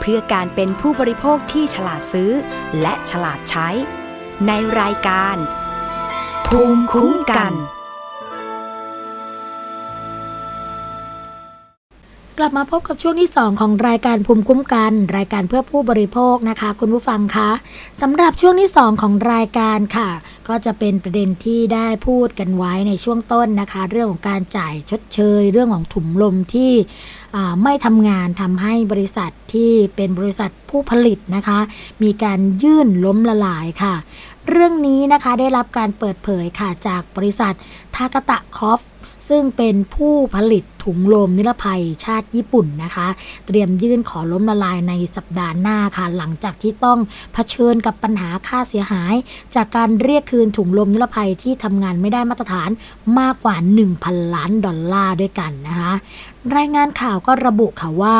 เพื่อการเป็นผู้บริโภคที่ฉลาดซื้อ และฉลาดใช้ ในรายการ ภูมิคุ้มกัน กลับมาพบกับช่วงที่ 2 ของรายการภูมิคุ้มกัน รายการเพื่อผู้บริโภคนะคะ คุณผู้ฟังคะสำหรับช่วงที่ 2 ของรายการค่ะ ก็จะเป็นประเด็นที่ได้พูดกันไว้ในช่วงต้นนะคะ เรื่องของการจ่ายชดเชย เรื่องของถุงลมที่ไม่ทำงานทำให้บริษัทที่เป็นบริษัทผู้ผลิตนะคะ มีการยื่นล้มละลายค่ะ เรื่องนี้นะคะได้รับการเปิดเผยค่ะจากบริษัททากตะคอฟซึ่งเป็นผู้ผลิต ถุงลมนิรภัยชาติญี่ปุ่นนะคะ เตรียมยื่นขอล้มละลายในสัปดาห์หน้าค่ะ หลังจากที่ต้องเผชิญกับปัญหาค่าเสียหาย จากการเรียกคืนถุงลมนิรภัยที่ทำงานไม่ได้มาตรฐานมากกว่า 1,000 ล้านดอลลาร์ด้วยกันนะคะรายงานข่าวก็ระบุค่ะว่า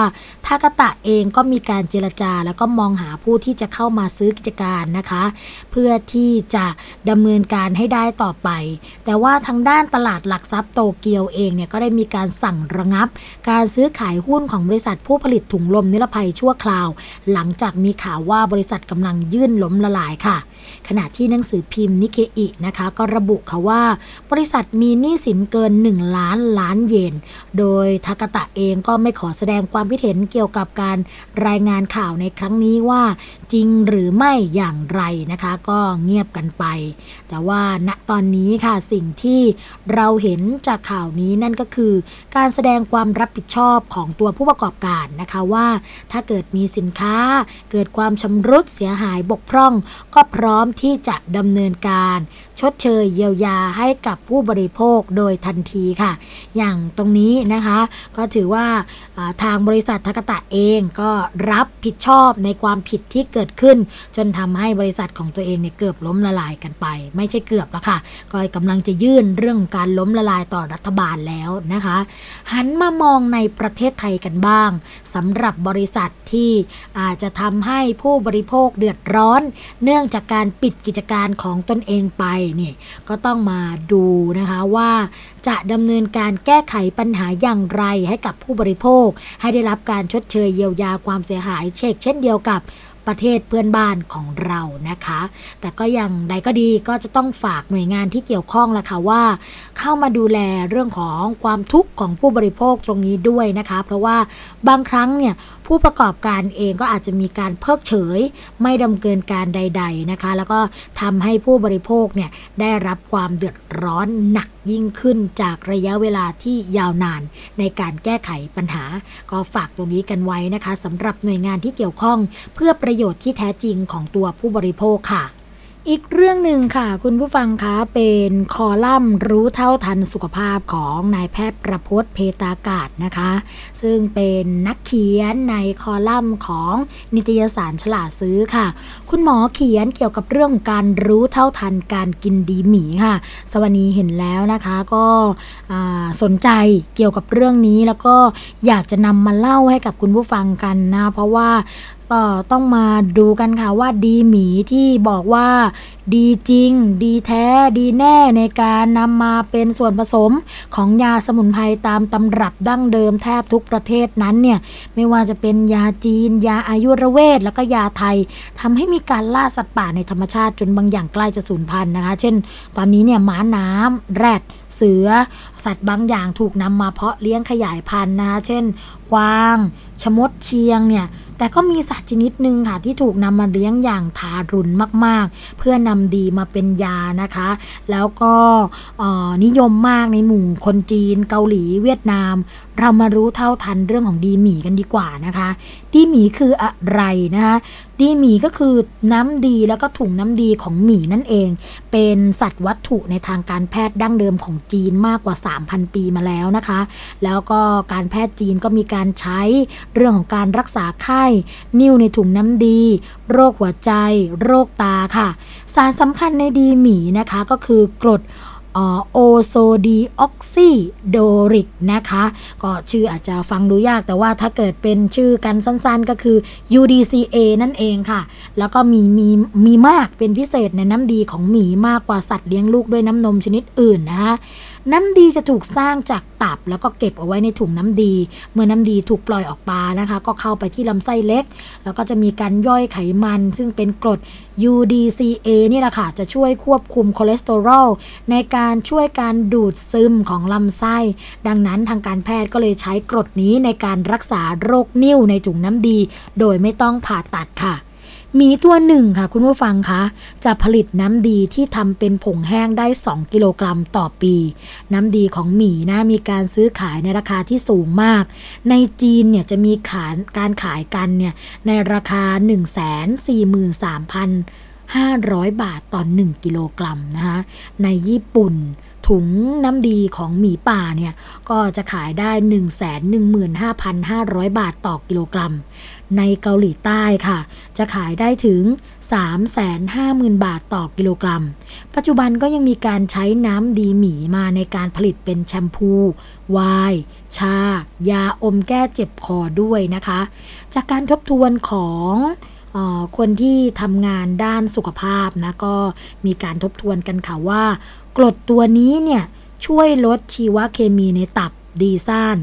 ทากตะเองก็มีการเจรจา แล้วก็มองหาผู้ที่จะเข้ามาซื้อกิจการนะคะ เพื่อที่จะดำเนินการให้ได้ต่อไป แต่ว่าทางด้านตลาดหลักทรัพย์โตเกียวเองเนี่ยก็ได้มีการสั่งระงับ การซื้อขายหุ้นของบริษัทผู้ผลิตถุงลมนิรภัยชั่วคราว หลังจากมีข่าวว่าบริษัทกำลังยื่นล้มละลายค่ะ ขณะที่หนังสือพิมพ์นิเคอินะคะ ก็ระบุค่ะว่า บริษัทมีหนี้สินเกิน 1 ล้านล้านเยน โดยทากตะเองก็ไม่ขอแสดงความคิดเห็นเกี่ยวกับการรายงานข่าวในครั้งนี้ว่าจริงหรือไม่อย่างไรนะคะ ก็เงียบกันไป แต่ว่าณตอนนี้ค่ะสิ่งที่เราเห็นจากข่าวนี้นั่นก็คือ การแสดงความรับผิดชอบของตัวผู้ประกอบการนะคะว่า ถ้าเกิดมีสินค้าเกิดความชำรุดเสียหายบกพร่อง ก็พร้อม้อมที่จะดำเนินการชดเชยเยียวยาให้กับผู้บริโภคโดยทันทีค่ะ อย่างตรงนี้นะคะ ก็ถือว่าทางบริษัททักตะเองก็รับผิดชอบในความผิดที่เกิดขึ้น จนทำให้บริษัทของตัวเองเนี่ยเกือบล้มละลายกันไป ไม่ใช่เกือบแล้วค่ะ ก็กำลังจะยื่นเรื่องการล้มละลายต่อรัฐบาลแล้วนะคะ หันมามองในประเทศไทยกันบ้างสำหรับบริษัทที่อาจจะทำให้ผู้บริโภคเดือดร้อน เนื่องจากการปิดกิจการของตนเองไปนี่ก็ต้องมาดูนะคะว่าจะดำเนินการแก้ไขปัญหาอย่างไรให้กับผู้บริโภค ให้ได้รับการชดเชยเยียวยาความเสียหายเช่นเช่นเดียวกับประเทศเพื่อนบ้านของเรานะคะ แต่ก็ยังใดก็ดีก็จะต้องฝากหน่วยงานที่เกี่ยวข้องละค่ะว่า เข้ามาดูแลเรื่องของความทุกข์ของผู้บริโภคตรงนี้ด้วยนะคะ เพราะว่าบางครั้งเนี่ย ผู้ประกอบการเองก็อาจจะมีการเพิกเฉย ไม่ดำเนินการใด ๆนะคะ แล้วก็ทำให้ผู้บริโภคเนี่ยได้รับความเดือดร้อนหนักยิ่งขึ้นจากระยะเวลาที่ยาวนานในการแก้ไขปัญหา ก็ฝากตรงนี้กันไว้นะคะสำหรับหน่วยงานที่เกี่ยวข้อง เพื่อประโยชน์ที่แท้จริงของตัวผู้บริโภคค่ะ อีกเรื่องหนึ่งค่ะ คุณผู้ฟังคะเป็นคอลัมน์รู้เท่าทันสุขภาพของนายแพทย์ประพจน์เพตากาศนะคะ ซึ่งเป็นนักเขียนในคอลัมน์ของนิตยสารฉลาดซื้อค่ะ คุณหมอเขียนเกี่ยวกับเรื่องการรู้เท่าทันการกินดีหมีค่ะ สวัสดีเห็นแล้วนะคะก็สนใจเกี่ยวกับเรื่องนี้แล้วก็อยากจะนำมาเล่าให้กับคุณผู้ฟังกันนะ เพราะว่า ก็ต้องมาดูกันค่ะว่าดีหมีที่บอกว่าดีจริง ดีแท้ ดีแน่ในการนำมาเป็นส่วนผสมของยาสมุนไพรตามตำรับดั้งเดิมแทบทุกประเทศนั้นเนี่ย ไม่ว่าจะเป็นยาจีน ยาอายุรเวท แล้วก็ยาไทยทำให้มีการล่าสัตว์ป่าในธรรมชาติจนบางอย่างใกล้จะสูญพันธุ์นะคะ เช่น ตอนนี้เนี่ยหมาน้ำแรดเสือ สัตว์บางอย่างถูกนำมาเพาะเลี้ยงขยายพันธุ์นะคะเช่นกวาง ชมดเชียงเนี่ย แต่ก็มีสัตว์ชนิดหนึ่งค่ะที่ถูกนำมาเลี้ยงอย่างทารุณมาก ๆ เพื่อนำดีมาเป็นยานะคะ แล้วก็นิยมมากในหมู่คนจีนเกาหลีเวียดนามเรามารู้เท่าทันเรื่องของดีหมีกันดีกว่านะคะ ดีหมีคืออะไรนะคะดีหมีก็คือน้ำดีแล้วก็ถุงน้ำดีของหมีนั่นเอง เป็นสัตว์วัตถุในทางการแพทย์ดั้งเดิมของจีนมากกว่า 3,000 ปีมาแล้วนะคะ แล้วก็การแพทย์จีนก็มีการใช้เรื่องของการรักษาไข้ นิ่วในถุงน้ำดี โรคหัวใจ โรคตาค่ะ สารสำคัญในดีหมีนะคะก็คือกรด โอโซดีออกซิโดริกนะคะ ก็ชื่ออาจจะฟังดูยากแต่ว่าถ้าเกิดเป็นชื่อกันสั้นๆก็คือ UDCA นั่นเองค่ะ แล้วก็มีมีมีมากเป็นพิเศษในน้ำดีของหมีมากกว่าสัตว์เลี้ยงลูกด้วยน้ำนมชนิดอื่นนะคะ น้ำดีจะถูกสร้างจากตับแล้วก็เก็บเอาไว้ในถุงน้ำดี เมื่อน้ำดีถูกปล่อยออกมานะคะ ก็เข้าไปที่ลำไส้เล็ก แล้วก็จะมีการย่อยไขมัน ซึ่งเป็นกรด UDCA นี่แหละค่ะ จะช่วยควบคุมคอเลสเตอรอลในการช่วยการดูดซึมของลำไส้ ดังนั้นทางการแพทย์ก็เลยใช้กรดนี้ในการรักษาโรคนิ่วในถุงน้ำดี โดยไม่ต้องผ่าตัดค่ะ มีตัวหนึ่งค่ะคุณผู้ฟังคะจะผลิตน้ำดีที่ทำเป็นผงแห้งได้ 2 กิโลกรัมต่อปี น้ำดีของหมีนะมีการซื้อขายในราคาที่สูงมาก ในจีนเนี่ยจะมีขายการขายกันเนี่ยในราคา 1 4 3 500 บาทต่อ 1 กิโลกรัมนะคะในญี่ปุ่น ถุงน้ำดีของหมีป่าเนี่ย ก็จะขายได้ 115,500 บาทต่อกิโลกรัม ในเกาหลีใต้ค่ะ จะขายได้ถึง 350,000 บาทต่อกิโลกรัม ปัจจุบันก็ยังมีการใช้น้ำดีหมีมาในการผลิตเป็นแชมพูวน์ชา ยาอมแก้เจ็บคอด้วยนะคะ จากการทบทวนของอคนที่ทำงานด้านสุขภาพนะ ก็มีการทบทวนกันค่ะว่า กรดตัวนี้เนี่ยช่วยลดชีวเคมีในตับดีซ่าน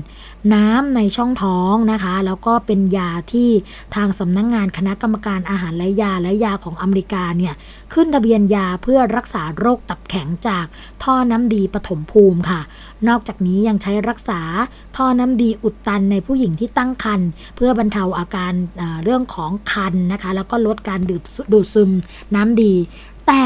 น้ำในช่องท้องนะคะ แล้วก็เป็นยาที่ทางสำนักงงานคณะกรรมการอาหารและยาและยาของอเมริกาเนี่ย ขึ้นทะเบียนยาเพื่อรักษาโรคตับแข็งจากท่อน้ำดีปฐมภูมิค่ะ นอกจากนี้ยังใช้รักษาท่อน้ำดีอุดตันในผู้หญิงที่ตั้งครรภ์เพื่อบรรเทาอาการเรื่องของคันนะคะ แล้วก็ลดการดูดซึมน้ำดี แต่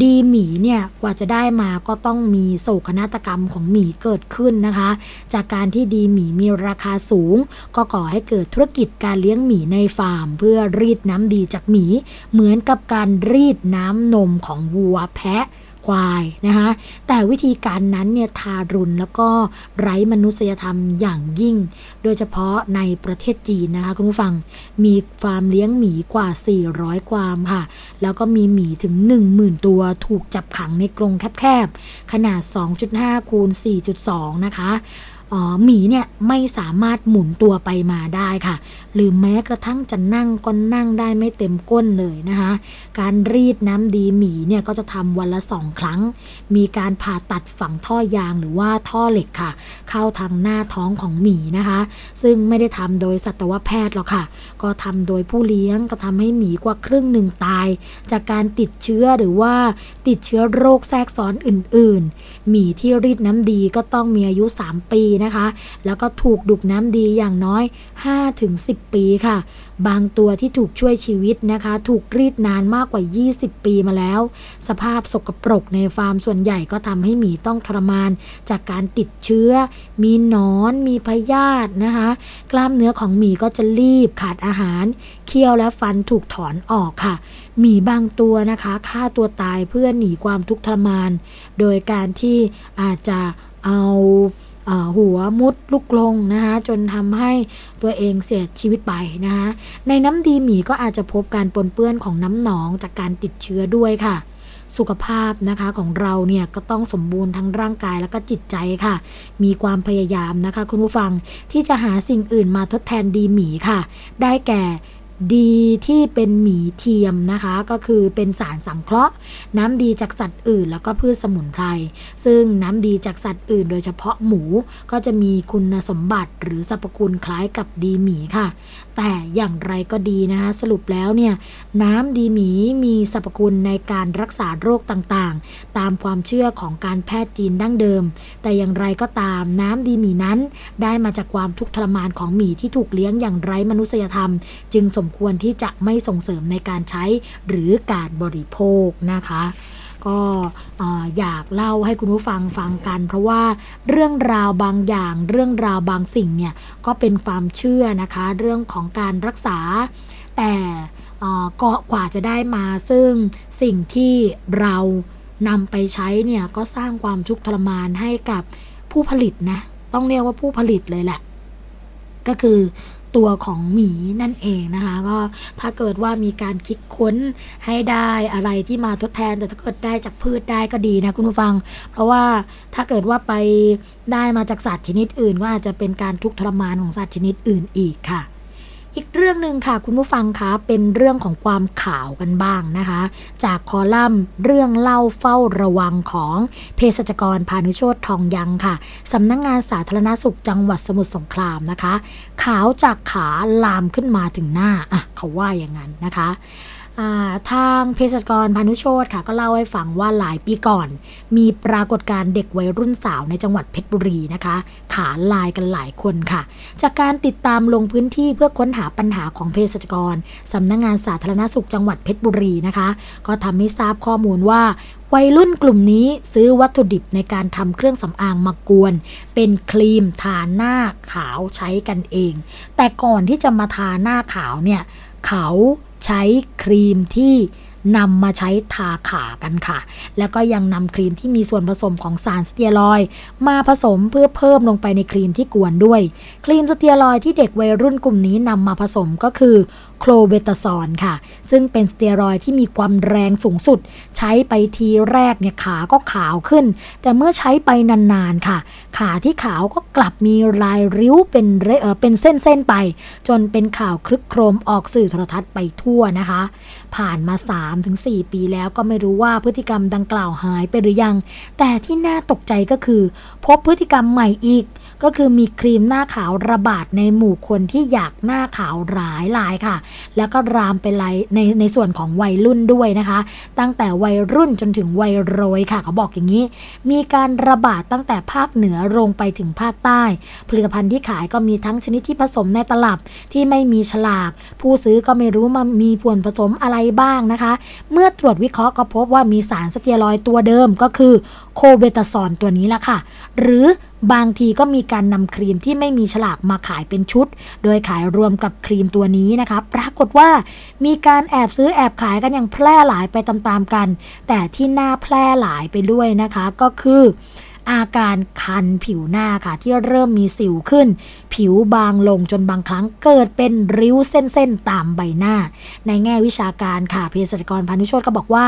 ดีหมีเนี่ยกว่าจะได้มาก็ต้องมีโศกนาฏกรรมของหมีเกิดขึ้นนะคะ จากการที่ดีหมีมีราคาสูง ก็ก่อให้เกิดธุรกิจการเลี้ยงหมีในฟาร์ม เพื่อรีดน้ำดีจากหมี เหมือนกับการรีดน้ำนมของวัวแพะ ควายนะคะแต่วิธีการนั้นเนี่ยทารุณแล้วก็ไร้มนุษยธรรมอย่างยิ่ง โดยเฉพาะในประเทศจีนนะคะคุณผู้ฟังมีฟาร์มเลี้ยงหมีกว่า 400 กวามค่ะ แล้วก็มีหมีถึง 10,000 ตัวถูกจับขังในกรงแคบๆ ขนาด 2.5 คูณ 4.2 นะคะ หมีเนี่ยไม่สามารถหมุนตัวไปมาได้ค่ะ หรือแม้กระทั่งจะนั่งก็นั่งได้ไม่เต็มก้นเลยนะคะ การรีดน้ำดีหมีเนี่ยก็จะทำวันละสองครั้ง มีการผ่าตัดฝังท่อยางหรือว่าท่อเหล็กค่ะ เข้าทางหน้าท้องของหมีนะคะ ซึ่งไม่ได้ทำโดยสัตวแพทย์หรอกค่ะ ก็ทำโดยผู้เลี้ยงก็ทำให้หมีกว่าครึ่งหนึ่งตาย จากการติดเชื้อหรือว่าติดเชื้อโรคแทรกซ้อนอื่น ๆ หมีที่รีดน้ำดีก็ต้องมีอายุ 3 ปีนะคะ แล้วก็ถูกดุกน้ำดีอย่างน้อย 5-10 ปีค่ะ บางตัวที่ถูกช่วยชีวิตนะคะ ถูกรีดนานมากกว่า 20 ปีมาแล้ว สภาพสกปรกในฟาร์มส่วนใหญ่ก็ทำให้หมีต้องทรมาน จากการติดเชื้อ มีหนอน มีพยาธินะคะ กล้ามเนื้อของหมีก็จะรีบขาดอาหาร เคี้ยวและฟันถูกถอนออกค่ะหมีบางตัวนะคะฆ่าตัวตายเพื่อหนีความทุกข์ทรมาน โดยการที่อาจจะเอา หัวมุดลุกลงนะคะจนทำให้ตัวเองเสียชีวิตไปนะคะในน้ำดีหมีก็อาจจะพบการปนเปื้อนของน้ำหนองจากการติดเชื้อด้วยค่ะ สุขภาพนะคะของเราเนี่ยก็ต้องสมบูรณ์ทั้งร่างกายแล้วก็จิตใจค่ะ มีความพยายามนะคะ คุณผู้ฟังที่จะหาสิ่งอื่นมาทดแทนดีหมีค่ะ ได้แก่ ดีที่เป็นหมีเทียมนะคะ ก็คือเป็นสารสังเคราะห์ น้ำดีจากสัตว์อื่น แล้วก็พืชสมุนไพรซึ่งน้ำดีจากสัตว์อื่น โดยเฉพาะหมู ก็จะมีคุณสมบัติหรือสรรพคุณคล้ายกับดีหมีค่ะ แต่อย่างไรก็ดีนะคะสรุปแล้วเนี่ยน้ำดีหมีมีสรรพคุณในการรักษาโรคต่างๆ ตามความเชื่อของการแพทย์จีนดั้งเดิม แต่อย่างไรก็ตามน้ำดีหมีนั้น ได้มาจากความทุกข์ทรมานของหมีที่ถูกเลี้ยงอย่างไร้มนุษยธรรม จึงสมควรที่จะไม่ส่งเสริมในการใช้หรือการบริโภคนะคะก็อยากเล่าให้คุณผู้ฟังฟังกัน เพราะว่าเรื่องราวบางอย่างเรื่องราวบางสิ่งเนี่ยก็เป็นความเชื่อนะคะ เรื่องของการรักษา แต่ก็กว่าจะได้มาซึ่งสิ่งที่เรานำไปใช้เนี่ยก็สร้างความทุกข์ทรมานให้กับผู้ผลิตนะ ต้องเรียกว่าผู้ผลิตเลยแหละ ก็คือ ตัวของหมีนั่นเองนะคะก็ถ้าเกิดว่ามีการคิดค้นให้ได้อะไรที่มาทดแทน แต่ถ้าเกิดได้จากพืชได้ก็ดีนะคุณผู้ฟัง เพราะว่าถ้าเกิดว่าไปได้มาจากสัตว์ชนิดอื่น ก็อาจจะเป็นการทุกข์ทรมานของสัตว์ชนิดอื่นอีกค่ะ อีกเรื่องหนึ่งค่ะคุณผู้ฟังคะเป็นเรื่องของความข่าวกันบ้างนะคะ จากคอลัมน์เรื่องเล่าเฝ้าระวังของเภสัชกรพานุโชตทองยังค่ะสำนักงงานสาธารณสุขจังหวัดสมุทรสงครามนะคะ ขาวจากขาลามขึ้นมาถึงหน้าอะเขาว่าอย่างนั้นนะคะ ทางเภสัชกรพานุโชตค่ะ ก็เล่าให้ฟังว่าหลายปีก่อน มีปรากฏการเด็กวัยรุ่นสาวในจังหวัดเพชรบุรีนะคะ ขาลายกันหลายคนค่ะ จากการติดตามลงพื้นที่เพื่อค้นหาปัญหาของเภสัชกรสำนักงงานสาธารณสุขจังหวัดเพชรบุรีนะคะ ก็ทำให้ทราบข้อมูลว่าวัยรุ่นกลุ่มนี้ซื้อวัตถุดิบในการทำเครื่องสำอางมากวน เป็นครีมทาหน้าขาวใช้กันเอง แต่ก่อนที่จะมาทาหน้าขาวเนี่ยเขา ใช้ครีมที่นำมาใช้ทาขากันค่ะ แล้วก็ยังนำครีมที่มีส่วนผสมของสารสเตียรอย มาผสมเพื่อเพิ่มลงไปในครีมที่กวนด้วย ครีมสเตียรอยที่เด็กวัยรุ่นกลุ่มนี้นำมาผสมก็คือ โคลเบตาซอนค่ะ ซึ่งเป็นสเตียรอยที่มีความแรงสูงสุด ใช้ไปทีแรกเนี่ยขาก็ขาวขึ้น แต่เมื่อใช้ไปนานๆค่ะ ขาที่ขาวก็กลับมีลายริ้วเป็นเออเป็นเส้นๆไป จนเป็นข่าวคลึกโครมออกสื่อโทรทัศน์ไปทั่วนะคะ ผ่านมา 3-4 ปีแล้วก็ไม่รู้ว่าพฤติกรรมดังกล่าวหายไปหรือยัง แต่ที่น่าตกใจก็คือ พบพฤติกรรมใหม่อีก ก็คือมีครีมหน้าขาวระบาดในหมู่คนที่อยากหน้าขาวหลายหลายค่ะ แล้วก็รามไปไลในในส่วนของวัยรุ่นด้วยนะคะ ตั้งแต่วัยรุ่นจนถึงวัยโรยค่ะเขาบอกอย่างนี้ มีการระบาดตั้งแต่ภาคเหนือลงไปถึงภาคใต้ ผลิตภัณฑ์ที่ขายก็มีทั้งชนิดที่ผสมในตลับที่ไม่มีฉลาก ผู้ซื้อก็ไม่รู้มามีผวนผสมอะไรบ้างนะคะ เมื่อตรวจวิเคราะห์ก็พบว่ามีสารสเตียรอยตัวเดิมก็คือโคเบตาซอนตัวนี้ละค่ะ หรือ บางทีก็มีการนำครีมที่ไม่มีฉลากมาขายเป็นชุด โดยขายรวมกับครีมตัวนี้นะคะ ปรากฏว่ามีการแอบซื้อแอบขายกันอย่างแพร่หลายไปตามๆกัน แต่ที่น่าแพร่หลายไปด้วยนะคะก็คืออาการคันผิวหน้าค่ะ ที่เริ่มมีสิวขึ้น ผิวบางลงจนบางครั้งเกิดเป็นริ้วเส้นๆ ตามใบหน้า ในแง่วิชาการค่ะเภสัชกรพานุโชตก็บอกว่า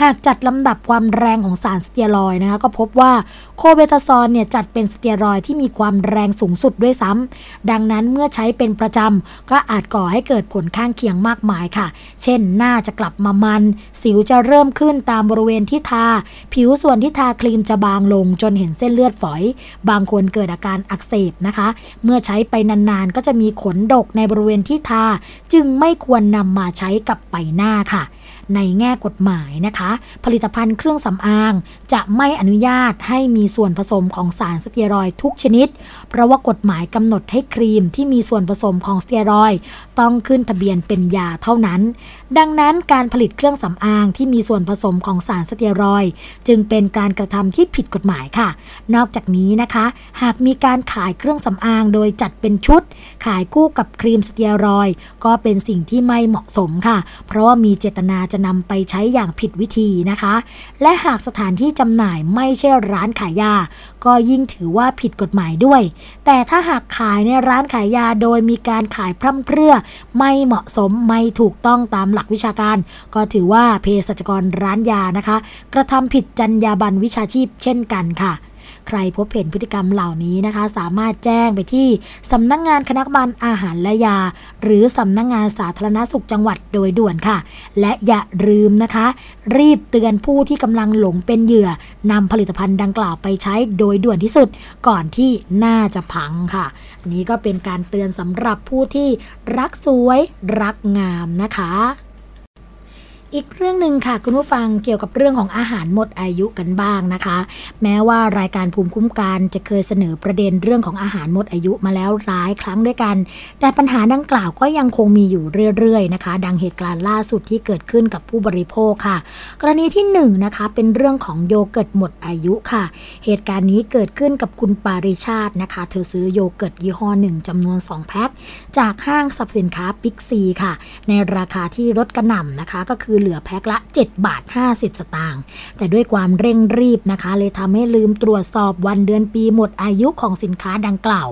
หากจัดลำดับความแรงของสารสเตียรอยนะคะก็พบว่า โคเบตาซอนเนี่ยจัดเป็นสเตียรอยที่มีความแรงสูงสุดด้วยซ้ำ ดังนั้นเมื่อใช้เป็นประจำ ก็อาจก่อให้เกิดผลข้างเคียงมากมายค่ะ เช่น หน้าจะกลับมามัน สิวจะเริ่มขึ้นตามบริเวณที่ทา ผิวส่วนที่ทาครีมจะบางลงจนเห็นเส้นเลือดฝอย บางคนเกิดอาการอักเสบนะคะ เมื่อใช้ไปนานๆ ก็จะมีขนดกในบริเวณที่ทา จึงไม่ควรนำมาใช้กับใบหน้าค่ะ ในแง่กฎหมายนะคะ ผลิตภัณฑ์เครื่องสำอาง จะไม่อนุญาตให้มีส่วนผสมของสารสเตียรอยทุกชนิด ราะว่ากฎหมายกำหนดให้ครีมที่มีส่วนผสมของสเตียรอยต้องขึ้นทะเบียนเป็นยาเท่านั้น ดังนั้นการผลิตเครื่องสำอางที่มีส่วนผสมของสารสเตียรอย จึงเป็นการกระทำที่ผิดกฎหมายค่ะ นอกจากนี้นะคะ หากมีการขายเครื่องสำอางโดยจัดเป็นชุด ขายคู่กับครีมสเตียรอย ก็เป็นสิ่งที่ไม่เหมาะสมค่ะ เพราะว่ามีเจตนาจะจะนำไปใช้อย่างผิดวิธีนะคะ และหากสถานที่จำหน่ายไม่ใช่ร้านขายยา ก็ยิ่งถือว่าผิดกฎหมายด้วย แต่ถ้าหากขายในร้านขายยาโดยมีการขายพร่ำเพรื่อ ไม่เหมาะสมไม่ถูกต้องตามหลักวิชาการ ก็ถือว่าเภสัชกรร้านยานะคะ กระทำผิดจรรยาบรรณวิชาชีพเช่นกันค่ะ ใครพบเห็นพฤติกรรมเหล่านี้นะคะ สามารถแจ้งไปที่สำนักงงานคณะกรรมการอาหารและยา หรือสำนักงงานสาธารณสุขจังหวัดโดยด่วนค่ะ และอย่าลืมนะคะ รีบเตือนผู้ที่กำลังหลงเป็นเหยื่อนำผลิตภัณฑ์ดังกล่าวไปใช้โดยด่วนที่สุดก่อนที่น่าจะพังค่ะนี้ก็เป็นการเตือนสำหรับผู้ที่รักสวยรักงามนะคะ อีกเรื่องหนึ่งค่ะคุณผู้ฟังเกี่ยวกับเรื่องของอาหารหมดอายุกันบ้างนะคะ แม้ว่ารายการภูมิคุ้มกันจะเคยเสนอประเด็นเรื่องของอาหารหมดอายุมาแล้วหลายครั้งด้วยกัน แต่ปัญหาดังกล่าวก็ยังคงมีอยู่เรื่อยๆนะคะ ดังเหตุการณ์ล่าสุดที่เกิดขึ้นกับผู้บริโภคค่ะ กรณีที่1นนะคะเป็นเรื่องของโยเกิร์ตหมดอายุค่ะ เหตุการณ์นี้เกิดขึ้นกับคุณปาริชาตินะคะ เธอซื้อโยเกิร์ตยี่ห้อหนึ่งจำนวน 2 แพ็คจากห้างสรรพสินค้าบิ๊กซีค่ะ ในราคาที่ลดกระหน่ำนะคะก็คือเหลือแพ็คละ 7 บาท 50 สตางค์แต่ด้วยความเร่งรีบนะคะ เลยทำให้ลืมตรวจสอบวันเดือนปีหมดอายุของสินค้าดังกล่าว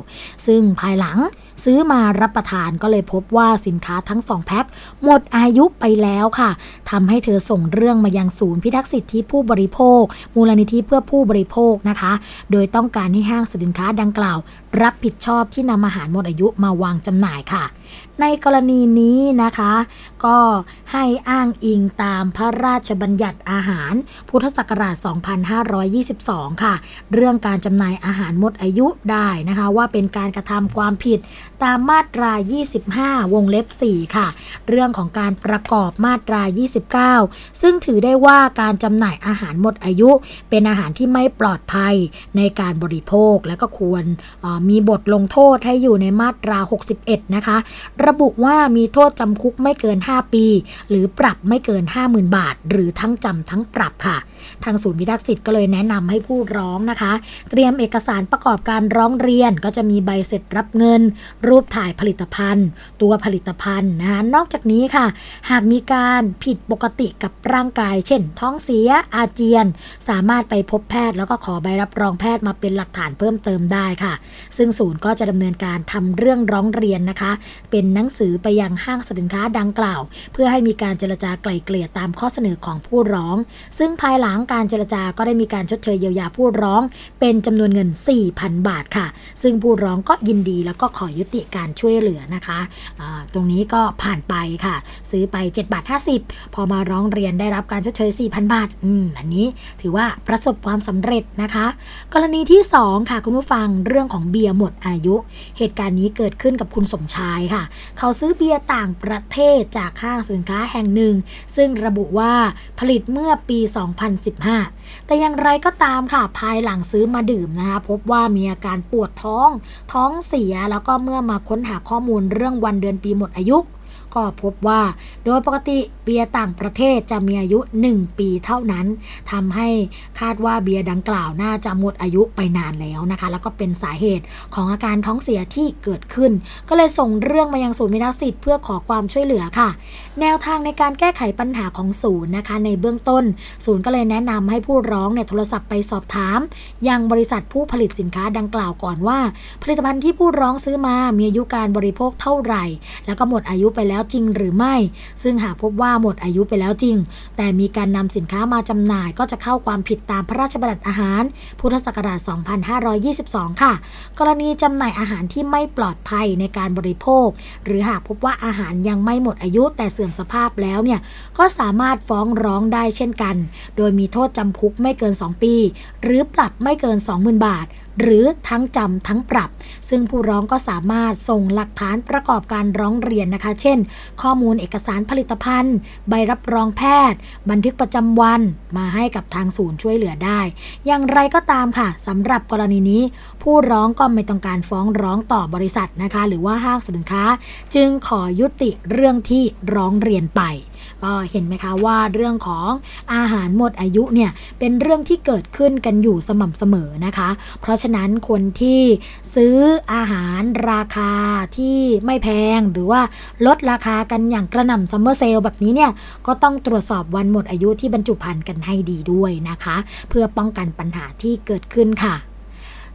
ซึ่งภายหลังซื้อมารับประทานก็เลยพบว่าสินค้าทั้งสองแพ็คหมดอายุไปแล้วค่ะทำให้เธอส่งเรื่องมายังศูนย์พิทักษ์สิทธิผู้บริโภค มูลนิธิเพื่อผู้บริโภคนะคะ โดยต้องการให้ห้างสินค้าดังกล่าว รับผิดชอบที่นำอาหารหมดอายุมาวางจำหน่ายค่ะ ในกรณีนี้นะคะ ก็ให้อ้างอิงตามพระราชบัญญัติอาหาร พุทธศักราช 2522 ค่ะ เรื่องการจำหน่ายอาหารหมดอายุได้นะคะ ว่าเป็นการกระทำความผิด ตามมาตรา 25 วงเล็บ 4 ค่ะ เรื่องของการประกอบมาตรา 29 ซึ่งถือได้ว่าการจำหน่ายอาหารหมดอายุ เป็นอาหารที่ไม่ปลอดภัยในการบริโภคและก็ควรมีบทลงโทษให้อยู่ในมาตรา 61 นะคะ ระบุว่ามีโทษจำคุกไม่เกิน 5 ปี หรือปรับไม่เกิน 50,000 บาท หรือทั้งจำทั้งปรับค่ะ ทางศูนย์พิทักษ์สิทธิ์ก็เลยแนะนำให้ผู้ร้องนะคะ เตรียมเอกสารประกอบการร้องเรียนก็จะมีใบเสร็จรับเงินรููปถ่ายผลิตภัณฑ์ ตัวผลิตภัณฑ์นะนอกจากนี้ค่ะ หากมีการผิดปกติกับร่างกาย เช่น ท้องเสียอาเจียน สามารถไปพบแพทย์ แล้วก็ขอใบรับรองแพทย์มาเป็นหลักฐานเพิ่มเติมได้ค่ะ ซึ่งศูนย์ก็จะดำเนินการทำเรื่องร้องเรียนนะคะ เป็นหนังสือไปยังห้างสินค้าดังกล่าว เพื่อให้มีการเจรจาไกล่เกลี่ยตามข้อเสนอของผู้ร้อง ซึ่งภายหลังการเจรจาก็ได้มีการชดเชยเยียวยาผู้ร้อง เป็นจำนวนเงิน 4,000 บาทค่ะ ซึ่งผู้ร้องก็ยินดีแล้วก็ขอยุติการช่วยเหลือนะคะตรงนี้ก็ผ่านไปค่ะ ซื้อไป7บาท50 พอมาร้องเรียนได้รับการชดเชย 4,000 บาทอืมอันนี้ถือว่าประสบความสำเร็จนะคะ กรณีที่ 2 ค่ะ คุณผู้ฟังเรื่องของเบียร์หมดอายุ เหตุการณ์นี้เกิดขึ้นกับคุณสมชายค่ะ เขาซื้อเบียร์ต่างประเทศจากห้างสินค้าแห่งหนึ่ง ซึ่งระบุว่าผลิตเมื่อปี 2015 แต่อย่างไรก็ตามค่ะ ภายหลังซื้อมาดื่มนะคะพบว่ามีอาการปวดท้อง ท้องเสียแล้วก็เมื่อมาค้นหาข้อมูลเรื่องวันเดือนปีหมดอายุ ก็พบว่า โดยปกติเบียร์ต่างประเทศจะมีอายุ 1 ปีเท่านั้นทำให้คาดว่าเบียร์ดังกล่าวน่าจะหมดอายุไปนานแล้วนะคะ แล้วก็เป็นสาเหตุของอาการท้องเสียที่เกิดขึ้น ก็เลยส่งเรื่องมายังศูนย์มิทักษิตเพื่อขอความช่วยเหลือค่ะ แนวทางในการแก้ไขปัญหาของศูนย์นะคะ ในเบื้องต้น ศูนย์ก็เลยแนะนำให้ผู้ร้องเนี่ยโทรศัพท์ไปสอบถาม ยังบริษัทผู้ผลิตสินค้าดังกล่าวก่อนว่า ผลิตภัณฑ์ที่ผู้ร้องซื้อมามีอายุการบริโภคเท่าไหร่ แล้วก็หมดอายุไปแล้วจริงหรือไม่ ซึ่งหากพบว่าหมดอายุไปแล้วจริง แต่มีการนำสินค้ามาจำหน่ายก็จะเข้าความผิดตามพระราชบัญญัติอาหาร พุทธศักราช 2522 ค่ะ กรณีจำหน่ายอาหารที่ไม่ปลอดภัยในการบริโภค หรือหากพบว่าอาหารยังไม่หมดอายุแต่เสื่อมสภาพแล้วเนี่ยก็สามารถฟ้องร้องได้เช่นกัน โดยมีโทษจำคุกไม่เกิน 2 ปี หรือปรับไม่เกิน 20,000 บาท หรือทั้งจำทั้งปรับ ซึ่งผู้ร้องก็สามารถส่งหลักฐานประกอบการร้องเรียนนะคะ เช่น ข้อมูลเอกสารผลิตภัณฑ์ ใบรับรองแพทย์ บันทึกประจำวันมาให้กับทางศูนย์ช่วยเหลือได้ อย่างไรก็ตามค่ะสำหรับกรณีนี้ ผู้ร้องก็ไม่ต้องการฟ้องร้องต่อบริษัทนะคะ หรือว่าห้างสินค้า จึงขอยุติเรื่องที่ร้องเรียนไป ก็เห็นไหมคะว่าเรื่องของอาหารหมดอายุเนี่ยเป็นเรื่องที่เกิดขึ้นกันอยู่สม่ำเสมอนะคะ เพราะฉะนั้นคนที่ซื้ออาหารราคาที่ไม่แพงหรือว่าลดราคากันอย่างกระหน่ำซัมเมอร์เซลแบบนี้เนี่ยก็ต้องตรวจสอบวันหมดอายุที่บรรจุภัณฑ์กันให้ดีด้วยนะคะ เพื่อป้องกันปัญหาที่เกิดขึ้นค่ะ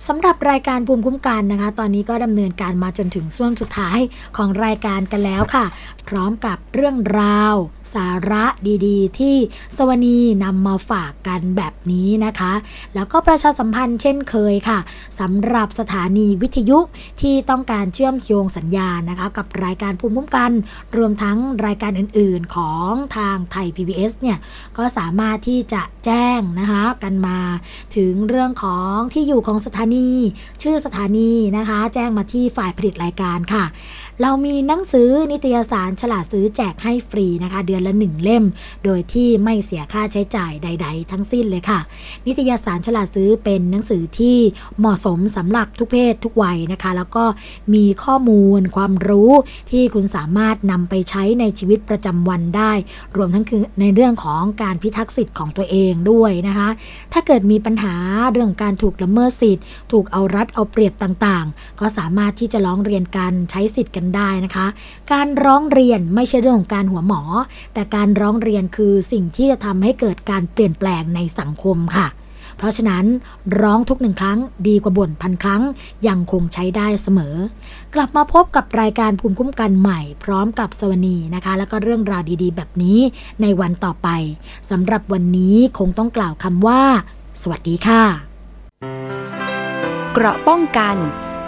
สำหรับรายการภูมิคุ้มกันนะคะ ตอนนี้ก็ดำเนินการมาจนถึงช่วงสุดท้ายของรายการกันแล้วค่ะ พร้อมกับเรื่องราว สาระดีๆ ที่สวนีนำมาฝากกันแบบนี้นะคะ แล้วก็ประชาสัมพันธ์เช่นเคยค่ะสำหรับสถานีวิทยุที่ต้องการเชื่อมโยงสัญญาณนะคะ กับรายการภูมิคุ้มกัน รวมทั้งรายการอื่นๆของทางไทย PBS เนี่ยก็สามารถที่จะแจ้งนะคะกันมา ถึงเรื่องของที่อยู่ของสถานชื่อสถานีนะคะ แจ้งมาที่ฝ่ายผลิตรายการค่ะ เรามีหนังสือนิตยสารฉลาดซื้อแจกให้ฟรีนะคะ เดือนละหนึ่งเล่ม โดยที่ไม่เสียค่าใช้จ่ายใด ๆ ทั้งสิ้นเลยค่ะ นิตยสารฉลาดซื้อเป็นหนังสือที่เหมาะสมสำหรับทุกเพศทุกวัยนะคะ แล้วก็มีข้อมูลความรู้ที่คุณสามารถนำไปใช้ในชีวิตประจำวันได้ รวมทั้งคือในเรื่องของการพิทักษ์สิทธิ์ของตัวเองด้วยนะคะ ถ้าเกิดมีปัญหาเรื่องการถูกละเมิดสิทธิ์ ถูกเอารัดเอาเปรียบต่างๆ ก็สามารถที่จะร้องเรียนกันใช้สิทธิ์กันได้นะคะ การร้องเรียนไม่ใช่เรื่องของการหัวหมอ แต่การร้องเรียนคือสิ่งที่จะทำให้เกิดการเปลี่ยนแปลงในสังคมค่ะ เพราะฉะนั้นร้องทุกหนึ่งครั้งดีกว่าบ่นพันครั้งยังคงใช้ได้เสมอ กลับมาพบกับรายการภูมิคุ้มกันใหม่ พร้อมกับสวนีนะคะ แล้วก็เรื่องราวดีๆ แบบนี้ในวันต่อไปสำหรับวันนี้คงต้องกล่าวคำว่า สวัสดีค่ะ เกราะป้องกัน